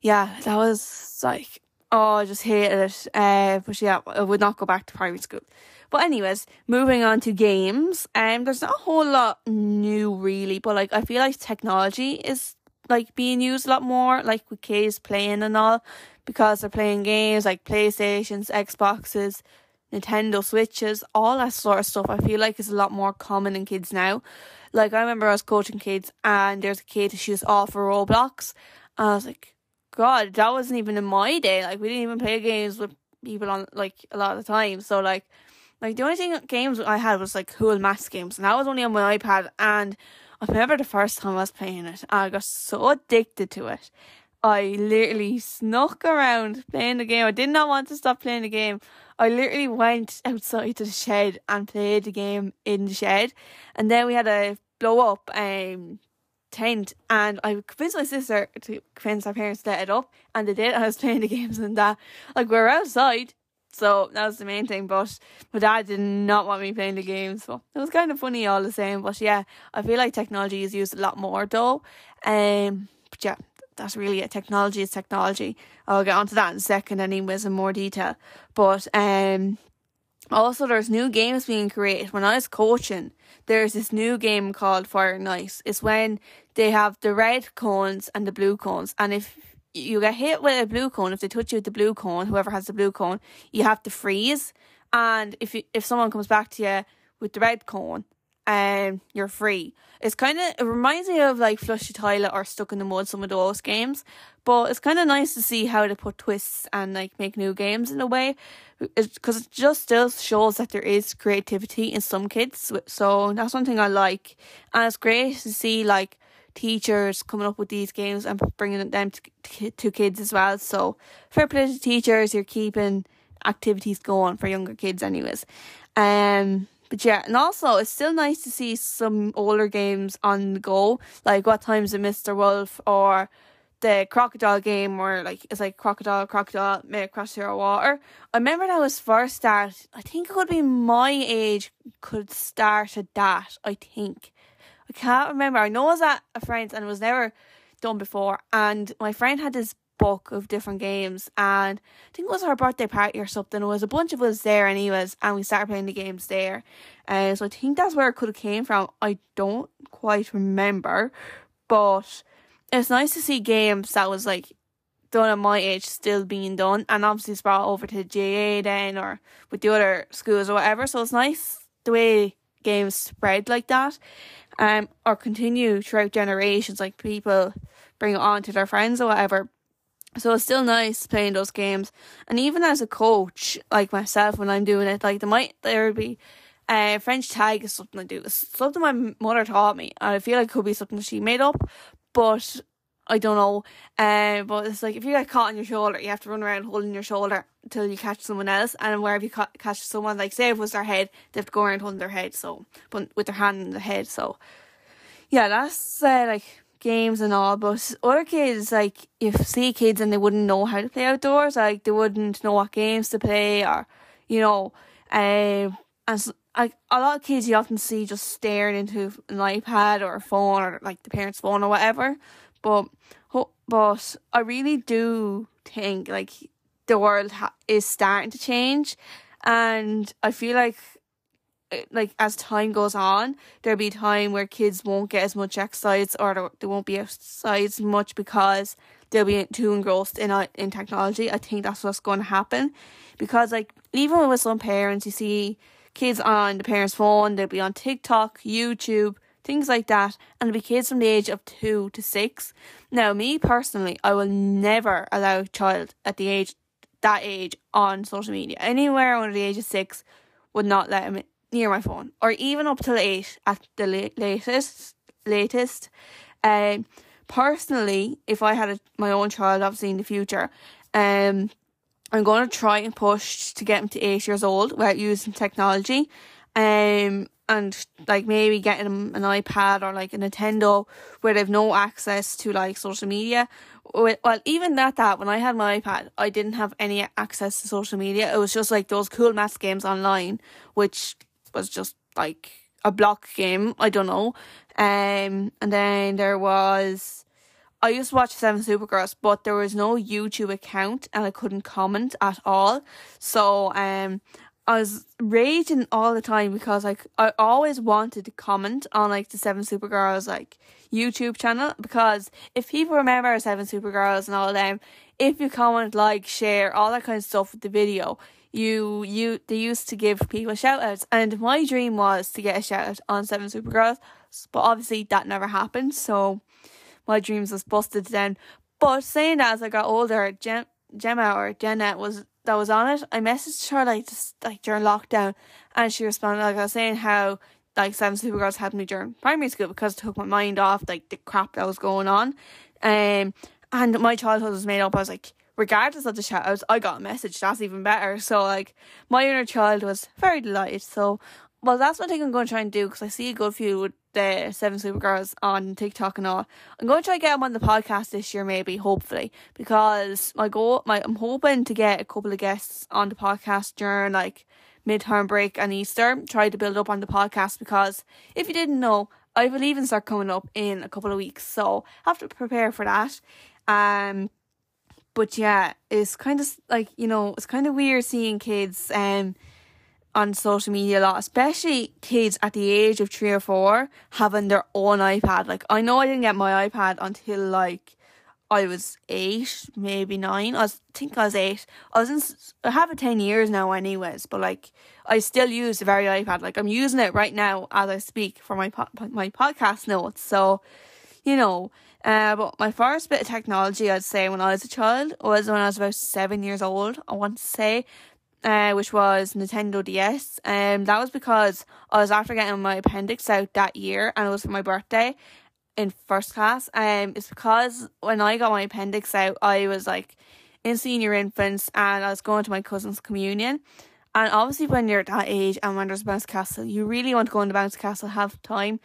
Speaker 1: yeah, that was like oh, I just hated it. Uh, but yeah, I would not go back to primary school. But anyways, moving on to games. Um, there's not a whole lot new really, but like I feel like technology is like being used a lot more, like with kids playing and all, because they're playing games like PlayStations, Xboxes, Nintendo Switches, all that sort of stuff, I feel like is a lot more common in kids now. Like I remember I was coaching kids and there's a kid she was all for Roblox and I was like, God, that wasn't even in my day. Like we didn't even play games with people on like a lot of the time. So like like the only thing games I had was like cool maths games and that was only on my iPad and I remember the first time I was playing it I got so addicted to it I literally snuck around playing the game. I did not want to stop playing the game. I literally went outside to the shed and played the game in the shed. And then we had a blow up um tent and I convinced my sister to convince our parents to let it up and they did and I was playing the games and that. Like we were outside so that was the main thing. But my dad did not want me playing the games. So it was kind of funny all the same. But yeah, I feel like technology is used a lot more though. Um, but yeah, that's really it. Technology is technology. I'll get onto that in a second, anyways, in more detail. But um, also there's new games being created. When I was coaching, there's this new game called Fire and Ice. It's when they have the red cones and the blue cones, and if you get hit with a blue cone. If they touch you with the blue cone, whoever has the blue cone, you have to freeze. And if you, if someone comes back to you with the red cone, um, you're free. It's kind of it reminds me of like Flush the Toilet or Stuck in the Mud, some of those games. But it's kind of nice to see how they put twists and like make new games in a way, because it just still shows that there is creativity in some kids. So that's one thing I like, and it's great to see like teachers coming up with these games and bringing them to, to kids as well. So, fair play to teachers, you're keeping activities going for younger kids, anyways. Um, but yeah, and also it's still nice to see some older games on the go, like What Time's a Mr. Wolf or the crocodile game where like it's like crocodile, crocodile, may cross your water. I remember that was first that I think it could be my age could start at that. I think I can't remember. I know I was at a friend's and it was never done before. And my friend had this book of different games and I think it was her birthday party or something. It was a bunch of us there anyways and we started playing the games there. And uh, so I think that's where it could have came from. I don't quite remember. But it's nice to see games that was like done at my age still being done and obviously it's brought over to GAA then or with the other schools or whatever. So it's nice the way games spread like that um, or continue throughout generations, like people bring it on to their friends or whatever. So it's still nice playing those games. And even as a coach, like myself, when I'm doing it, like there might there be uh, French tag is something I do. It's something my mother taught me. I feel like it could be something she made up, but I don't know. Uh, but it's like if you get caught on your shoulder, you have to run around holding your shoulder until you catch someone else. And wherever you ca- catch someone, like say it was their head, they have to go around holding their head, so but with their hand in the head. So yeah, that's uh, like games and all. But other kids, like you see kids and they wouldn't know how to play outdoors, like they wouldn't know what games to play, or you know, um, and so, like a lot of kids you often see just staring into an iPad or a phone or like the parents' phone or whatever. But but I really do think like the world ha- is starting to change, and I feel like eh, like as time goes on, there'll be time where kids won't get as much exercise or they won't be exercise much because they'll be too engrossed in uh, in technology. I think that's what's going to happen because like even with some parents, you see kids on the parents' phone, they'll be on TikTok, YouTube, things like that, and it'll be kids from the age of two to six. Now, me personally, I will never allow a child at the age that age on social media. Anywhere under the age of six would not let him near my phone, or even up till eight at the latest. Latest, um, personally, if I had a, my own child, obviously in the future, um, I'm going to try and push to get him to eight years old without using technology. Um, and like maybe getting an iPad or like a Nintendo where they've no access to like social media. Well, even at that, when I had my iPad, I didn't have any access to social media. It was just like those cool maths games online, which was just like a block game. I don't know. Um, and then there was. I used to watch Seven Supergirls, but there was no YouTube account and I couldn't comment at all. So um I was raging all the time because like I always wanted to comment on like the Seven Supergirls like YouTube channel because if people remember Seven Supergirls and all of them, if you comment, like, share, all that kind of stuff with the video, you you they used to give people shout outs and my dream was to get a shout out on Seven Supergirls, but obviously that never happened, so my dreams was busted then. But saying that as I got older, Gem Gemma or Jenna was that was on it, I messaged her like just like during lockdown, and she responded like I was saying how like Seven Supergirls helped me during primary school because it took my mind off like the crap that was going on, um, and my childhood was made up. I was like, regardless of the shout outs, I got a message. That's even better. So like my inner child was very delighted. So well, that's one thing I'm going to try and do because I see a good few the Seven Supergirls on TikTok and all. I'm going to try and get them on the podcast this year, maybe, hopefully, because my goal, my I'm hoping to get a couple of guests on the podcast during like midterm break and Easter. Try to build up on the podcast because if you didn't know, I a leaving cert coming up in a couple of weeks, so I have to prepare for that. Um, but yeah, it's kind of like you know, it's kind of weird seeing kids um on social media a lot, especially kids at the age of three or four having their own iPad. Like I know I didn't get my iPad until like I was eight, maybe nine. I was, think I was eight. I was in, I have it ten years now, anyways. But like, I still use the very iPad. Like I'm using it right now as I speak for my po- my podcast notes. So, you know, uh, but my first bit of technology, I'd say, when I was a child, was when I was about seven years old. I want to say, uh, which was Nintendo DS. Um, that was because I was after getting my appendix out that year, and it was for my birthday in first class. Um, it's because when I got my appendix out, I was like in senior infants, and I was going to my cousin's communion. And obviously, when you're that age and when there's a bounce castle, you really want to go into bounce castle, have time,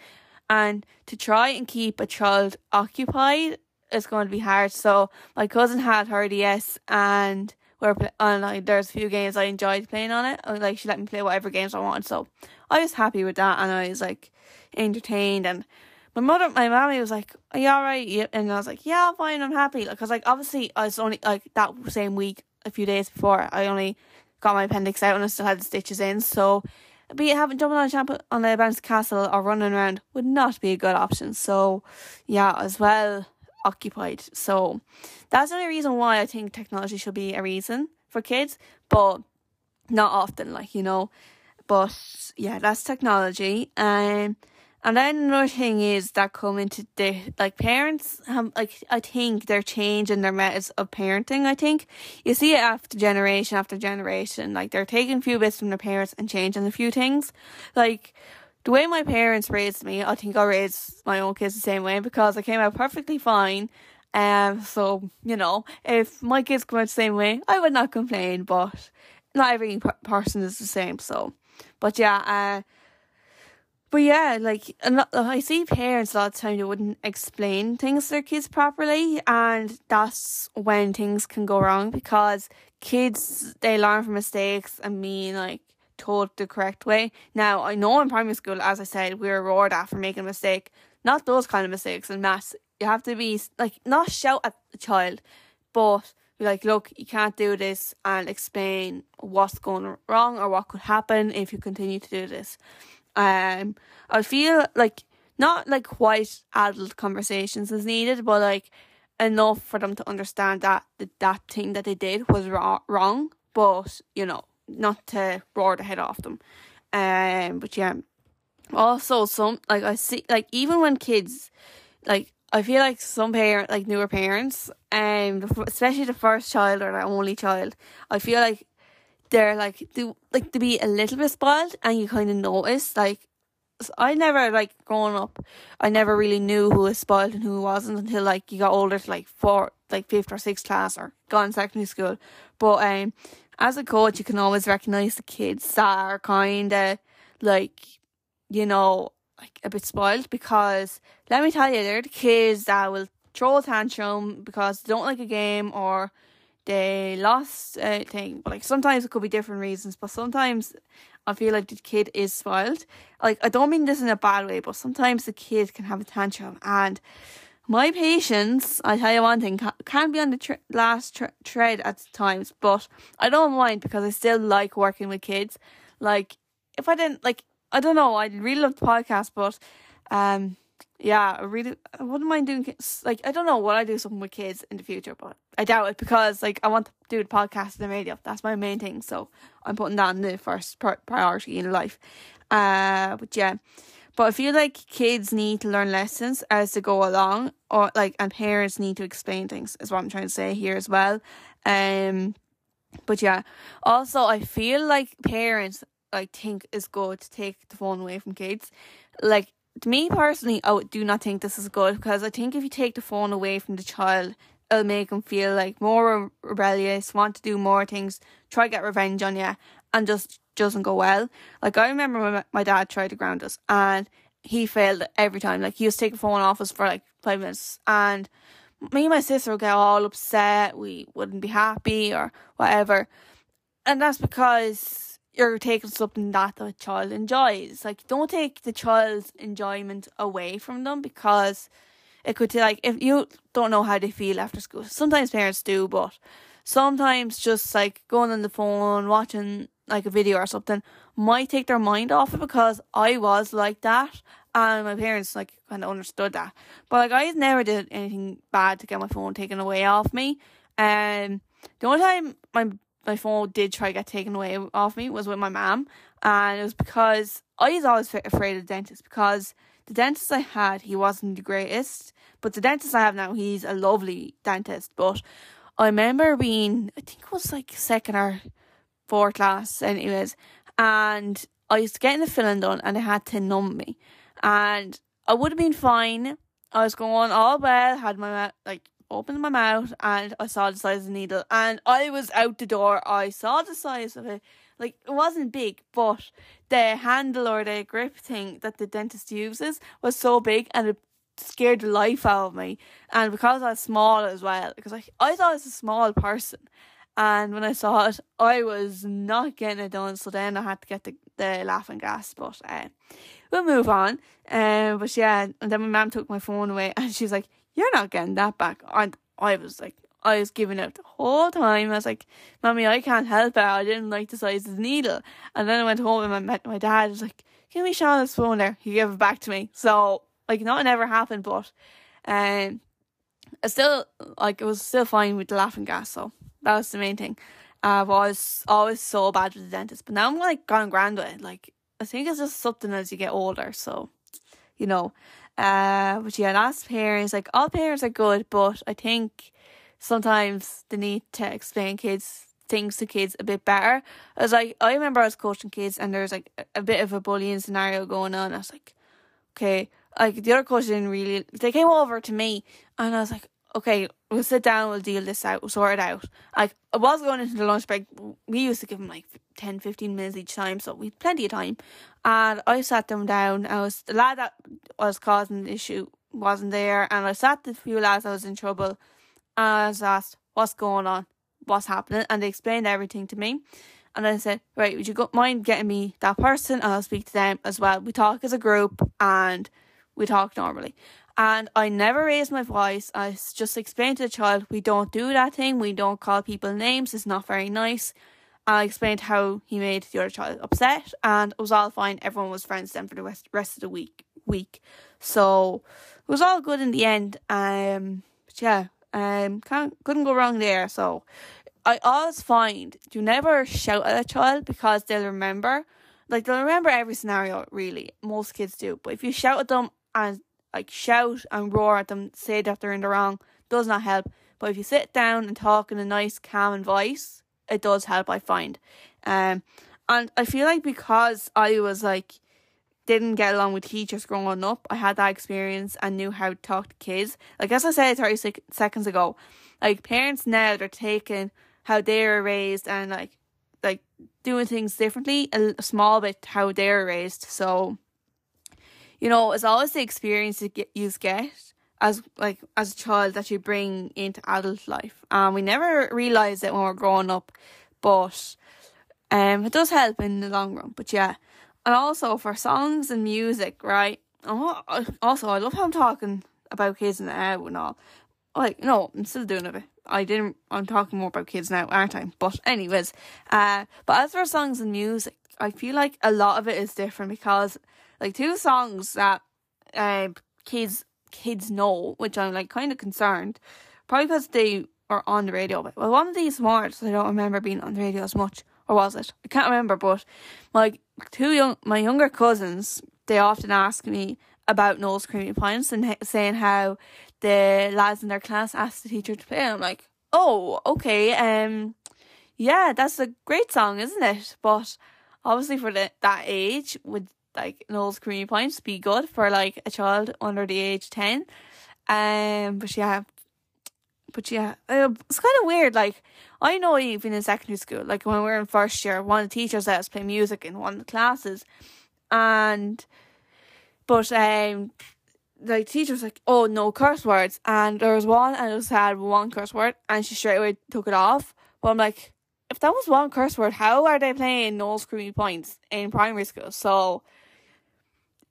Speaker 1: and to try and keep a child occupied is going to be hard. So my cousin had her DS, and we're and like there's a few games I enjoyed playing on it. Like she let me play whatever games I wanted, so I was happy with that, and I was like entertained and my mother, my mommy was like, "Are you all right?" And I was like, "Yeah, I'm fine. I'm happy." Because like obviously I was only like that same week, a few days before, I only got my appendix out and I still had the stitches in. So, be having jumping on a jump on a bounce castle or running around would not be a good option. So, yeah, as well occupied. So that's the only reason why I think technology should be a reason for kids, but not often. Like you know, but yeah, that's technology. Um and then another thing is that come into the like parents have like I think they're changing their methods of parenting. I think you see it after generation after generation. Like they're taking a few bits from their parents and changing a few things. Like the way my parents raised me, I think I raised my own kids the same way because I came out perfectly fine. Um, so you know, if my kids come out the same way, I would not complain. But not every person is the same. So, but yeah, uh but yeah, like I see parents a lot of time they wouldn't explain things to their kids properly, and that's when things can go wrong because kids they learn from mistakes and mean, like told the correct way. Now I know in primary school, as I said, we were roared at for making a mistake. Not those kind of mistakes in maths. You have to be like not shout at the child, but be like, look, you can't do this, and explain what's going wrong or what could happen if you continue to do this. Um, I feel like not like quite adult conversations is needed, but like enough for them to understand that the, that thing that they did was wrong, but you know, not to roar the head off them. Um, but yeah, also some like I see like even when kids like I feel like some parent like newer parents, um, especially the first child or the only child, I feel like they're like do like to be a little bit spoiled and you kind of notice like I never like growing up I never really knew who was spoiled and who wasn't until like you got older to like four like fifth or sixth class or gone secondary school but um as a coach you can always recognize the kids that are kind of like you know like a bit spoiled because let me tell you they're the kids that will throw a tantrum because they don't like a game or they lost a thing. But like sometimes it could be different reasons, but sometimes I feel like the kid is spoiled. Like I don't mean this in a bad way, but sometimes the kid can have a tantrum and my patience, I tell you one thing, can be on the last tr- thread at times, but I don't mind because I still like working with kids. Like, if I didn't, like, I don't know, I really love the podcast, but, um, yeah, I really, I wouldn't mind doing like I don't know what I do something with kids in the future, but I doubt it because like I want to do the podcast and the radio. That's my main thing, so I'm putting that in the first priority in life. Uh, but yeah, but I feel like kids need to learn lessons as they go along, or like, and parents need to explain things. Is what I'm trying to say here as well. Um, but yeah, also I feel like parents I think is good to take the phone away from kids. Like to me personally, I do not think this is good because I think if you take the phone away from the child, it'll make them feel like more rebellious, want to do more things, try to get revenge on you, and just doesn't go well. Like I remember when my dad tried to ground us, and he failed every time. Like he was taking phone off us for like five minutes, and me and my sister would get all upset. We wouldn't be happy or whatever, and that's because you're taking something that the child enjoys. Like don't take the child's enjoyment away from them because it could like if you don't know how they feel after school. Sometimes parents do, but sometimes just like going on the phone, watching like a video or something might take their mind off it because I was like that and my parents like kind of understood that. But like I never did anything bad to get my phone taken away off me. And um, the only time my my phone did try to get taken away off me was with my mom, and it was because I was always afraid of the dentist because the dentist I had he wasn't the greatest, but the dentist I have now he's a lovely dentist. But I remember being I think it was like second or fourth class, anyways, and I used to get in the filling done, and they had to numb me, and I would have been fine. I was going all well, had my mouth like opened my mouth, and I saw the size of the needle, and I was out the door. I saw the size of it. Like it wasn't big, but the handle or the grip thing that the dentist uses was so big, and it scared the life out of me. And because I was small as well, because I I thought I was a small person, and when I saw it, I was not getting it done. So then I had to get the, the laughing gas. But uh, we'll move on. Um, but yeah, and then my mum took my phone away and she's like, You're not getting that back. And I was like, I was giving out the whole time. I was like, Mommy, I can't help it. I didn't like the size of the needle. And then I went home and I met my dad. I was like, Give me Shauna's phone there. He gave it back to me. So, like, nothing ever happened, but um, I still, like, it was still fine with the laughing gas. So, that was the main thing. I was always so bad with the dentist, but now I'm like gone grand with it. Like I think it's just something as you get older. So, you know, uh, but yeah, that's parents. Like all parents are good, but I think sometimes they need to explain kids things to kids a bit better. As like I remember I was coaching kids and there's like a, a bit of a bullying scenario going on. I was like, okay, like the other coach didn't really. They came over to me and I was like, okay, we'll sit down, we'll deal this out, we'll sort it out. Like, I was going into the lunch break, we used to give them like 10, 15 minutes each time, so we had plenty of time. And I sat them down, I was, the lad that was causing the issue wasn't there, and I sat the few lads that was in trouble, and I was asked, what's going on? What's happening? And they explained everything to me. And I said, right, would you mind getting me that person? I'll speak to them as well. We talk as a group and we talk normally and I never raised my voice. I just explained to the child, we don't do that thing. We don't call people names. It's not very nice. I explained how he made the other child upset, and it was all fine. Everyone was friends then for the rest, rest of the week. Week, so it was all good in the end. Um, but yeah, um, can't couldn't go wrong there. So I always find you never shout at a child because they'll remember. Like they'll remember every scenario. Really, most kids do. But if you shout at them and like shout and roar at them, say that they're in the wrong, does not help. But if you sit down and talk in a nice, calm voice, it does help. I find, um, and I feel like because I was like didn't get along with teachers growing up, I had that experience and knew how to talk to kids. Like as I said thirty seconds ago, like parents now they're taking how they were raised and like like doing things differently a, a small bit how they were raised. So you know, it's always the experience get, you get as like as a child that you bring into adult life. And um, we never realise it when we're growing up, but um, it does help in the long run. But yeah, and also for songs and music, right? Also, I love how I'm talking about kids now and all. Like, no, I'm still doing it. I didn't. I'm talking more about kids now, aren't I? But anyways, uh, but as for songs and music, I feel like a lot of it is different because like two songs that uh, kids kids know, which I'm like kind of concerned, probably because they are on the radio. But well, one of these words I don't remember being on the radio as much, or was it? I can't remember. But my two young my younger cousins, they often ask me about Noel's Creamy Pints and saying how the lads in their class asked the teacher to play. I'm like, oh, okay, um, yeah, that's a great song, isn't it? But obviously for the, that age, would like Noel's Creamy Pints be good for like a child under the age ten. Um, but yeah, but yeah, uh, it's kind of weird. Like I know even in secondary school, like when we were in first year, one of the teachers let us play music in one of the classes, and but um, like teacher was like, "Oh, no curse words," and there was one, and it just had one curse word, and she straight away took it off. But I'm like, if that was one curse word, how are they playing Noel's Creamy Pints in primary school? So,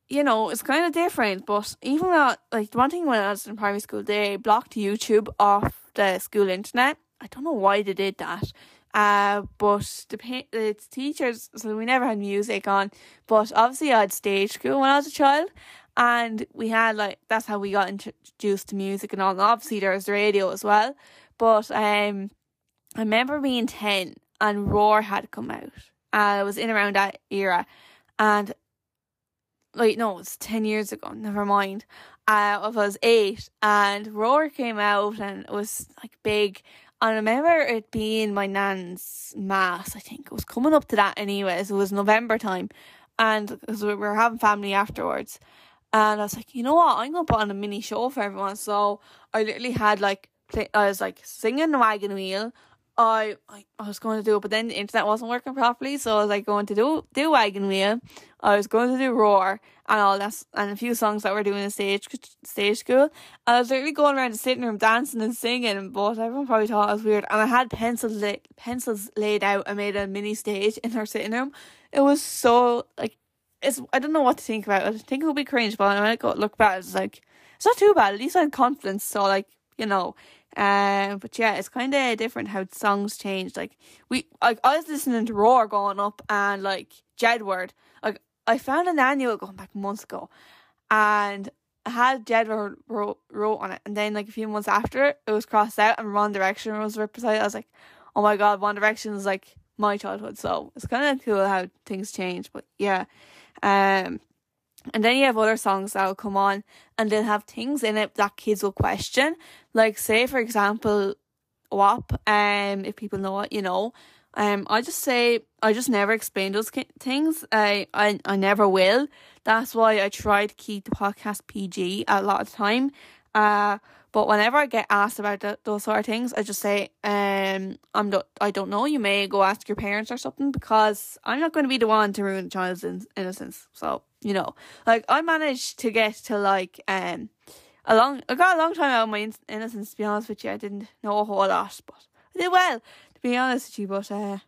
Speaker 1: you know, it's kind of different. But even that, like the one thing when I was in primary school, they blocked YouTube off the school internet. I don't know why they did that. Uh, but the the teachers, so we never had music on. But obviously, I had stage school when I was a child, and we had like that's how we got introduced to music and all. And obviously, there was the radio as well. But um, I remember being ten and Roar had come out. Uh, it was in around that era, and like no, it was ten years ago. Never mind. Uh, I was eight, and Roar came out, and it was like big. And I remember it being my nan's mass. I think it was coming up to that, anyways. It was November time, and because we were having family afterwards, and I was like, you know what, I'm gonna put on a mini show for everyone. So I literally had like, play, I was like singing the wagon wheel. I, I I was going to do it, but then the internet wasn't working properly, so I was like going to do do wagon wheel. I was going to do roar and all that, and a few songs that were doing in stage stage school. And I was literally going around the sitting room dancing and singing, but everyone probably thought I was weird. And I had pencils la- pencils laid out. I made a mini stage in our sitting room. It was so like it's. I don't know what to think about. I think it would be cringe, but when I go look back, it's like it's not too bad. At least I had confidence. So like you know, um, but yeah, it's kind of different how songs change. Like we, like I was listening to Roar going up and like Jedward. Like I found an annual going back months ago, and I had Jedward wrote, wrote on it, and then like a few months after it, it was crossed out and One Direction was. It. I was like, oh my god, One Direction is like my childhood. So it's kind of cool how things change. But yeah, um, and then you have other songs that will come on and they'll have things in it that kids will question. Like say for example WAP, um if people know it, you know. Um I just say I just never explain those things. I I I never will. That's why I try to keep the podcast PG a lot of the time. Uh but whenever I get asked about those sort of things, I just say, um, I'm do- I don't know. You may go ask your parents or something because I'm not going to be the one to ruin a child's in- innocence. So you know, like I managed to get to like um a long. I got a long time out of my in- innocence. To be honest with you, I didn't know a whole lot, but I did well. To be honest with you, but uh,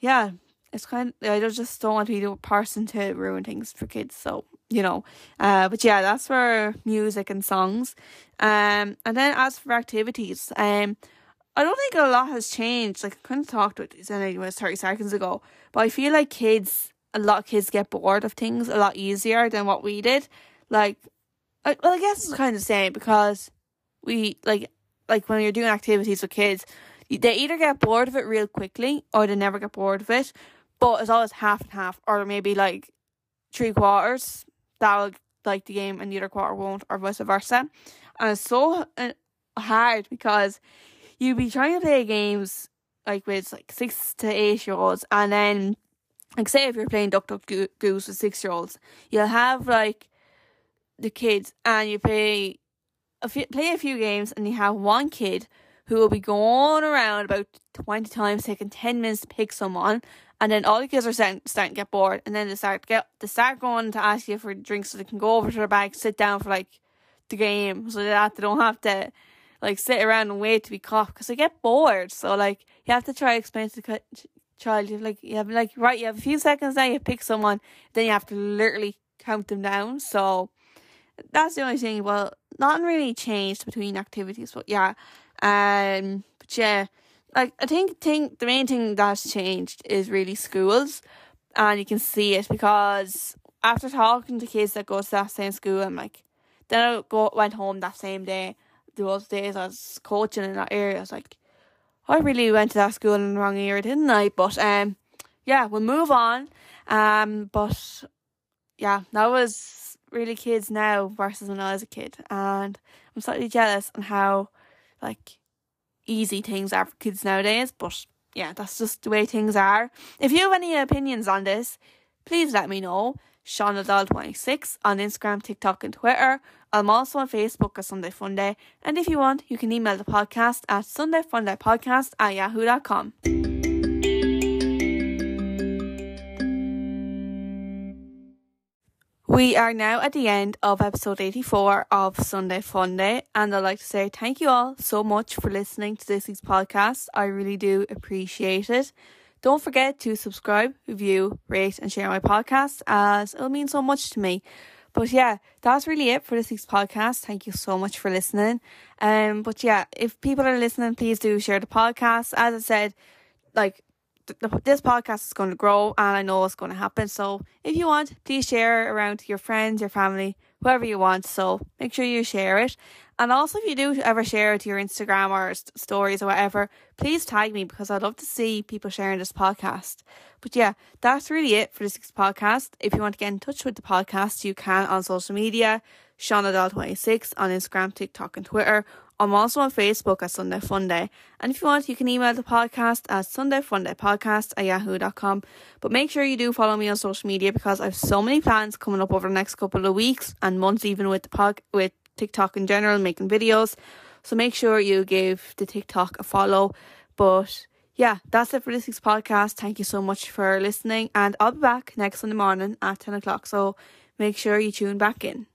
Speaker 1: yeah, it's kind. Of, I just don't want to be the person to ruin things for kids. So you know. Uh, but yeah, that's for music and songs. Um, and then as for activities, um, I don't think a lot has changed. Like I of talked about this anyway, thirty seconds ago, but I feel like kids, a lot of kids get bored of things a lot easier than what we did. Like, I, well, I guess it's kind of the same because we like like when you're doing activities with kids, they either get bored of it real quickly or they never get bored of it. But it's always half and half, or maybe like three quarters that'll like the game and the other quarter won't, or vice versa. And it's so uh, hard because you be trying to play games like with like six to eight year olds, and then like say if you're playing Duck Duck Goose with six year olds, you'll have like the kids and you play a few, play a few games, and you have one kid who will be going around about twenty times, taking ten minutes to pick someone, and then all the kids are starting, starting to get bored, and then they start get they start going to ask you for drinks so they can go over to their bag, sit down for like the game, so that they don't have to like sit around and wait to be caught because they get bored. So like you have to try to explain to the child, you like you have like right, you have a few seconds now, you pick someone, then you have to literally count them down. So that's the only thing. Well, nothing really changed between activities, but yeah, um, but yeah like I think think the main thing that's changed is really schools, and you can see it because after talking to kids that go to that same school, I'm like, then I go went home that same day. Those days I was coaching in that area, I was like, I really went to that school in the wrong year, didn't I? But um, yeah, we'll move on. Um, but yeah, that was really kids now versus when I was a kid, and I'm slightly jealous on how like easy things are for kids nowadays, but yeah, that's just the way things are. If you have any opinions on this, please let me know. Shauna Doyle26 on Instagram, TikTok, and Twitter. I'm also on Facebook as Sunday Funday. And if you want, you can email the podcast at sundayfundaypodcast at yahoo.com. We are now at the end of episode 84 of Sunday Funday, and I'd like to say thank you all so much for listening to this week's podcast. I really do appreciate it. Don't forget to subscribe, review, rate, and share my podcast as it'll mean so much to me. But yeah, that's really it for this week's podcast. Thank you so much for listening. Um, but yeah, if people are listening, please do share the podcast. As I said, like this podcast is going to grow and I know it's going to happen. So if you want, please share around to your friends, your family, whoever you want. So make sure you share it. And also, if you do ever share it to your Instagram or st- stories or whatever, please tag me because I'd love to see people sharing this podcast. But yeah, that's really it for this week's podcast. If you want to get in touch with the podcast, you can on social media, ShaunaDoyle26 on Instagram, TikTok, and Twitter, I'm also on Facebook at Sunday Funday. And if you want, you can email the podcast at sundayfundaypodcast at yahoo.com. But make sure you do follow me on social media because I have so many plans coming up over the next couple of weeks and months, even with the pod, with TikTok in general, making videos. So make sure you give the TikTok a follow. But yeah, that's it for this week's podcast. Thank you so much for listening. And I'll be back next Sunday morning at 10 o'clock. So make sure you tune back in.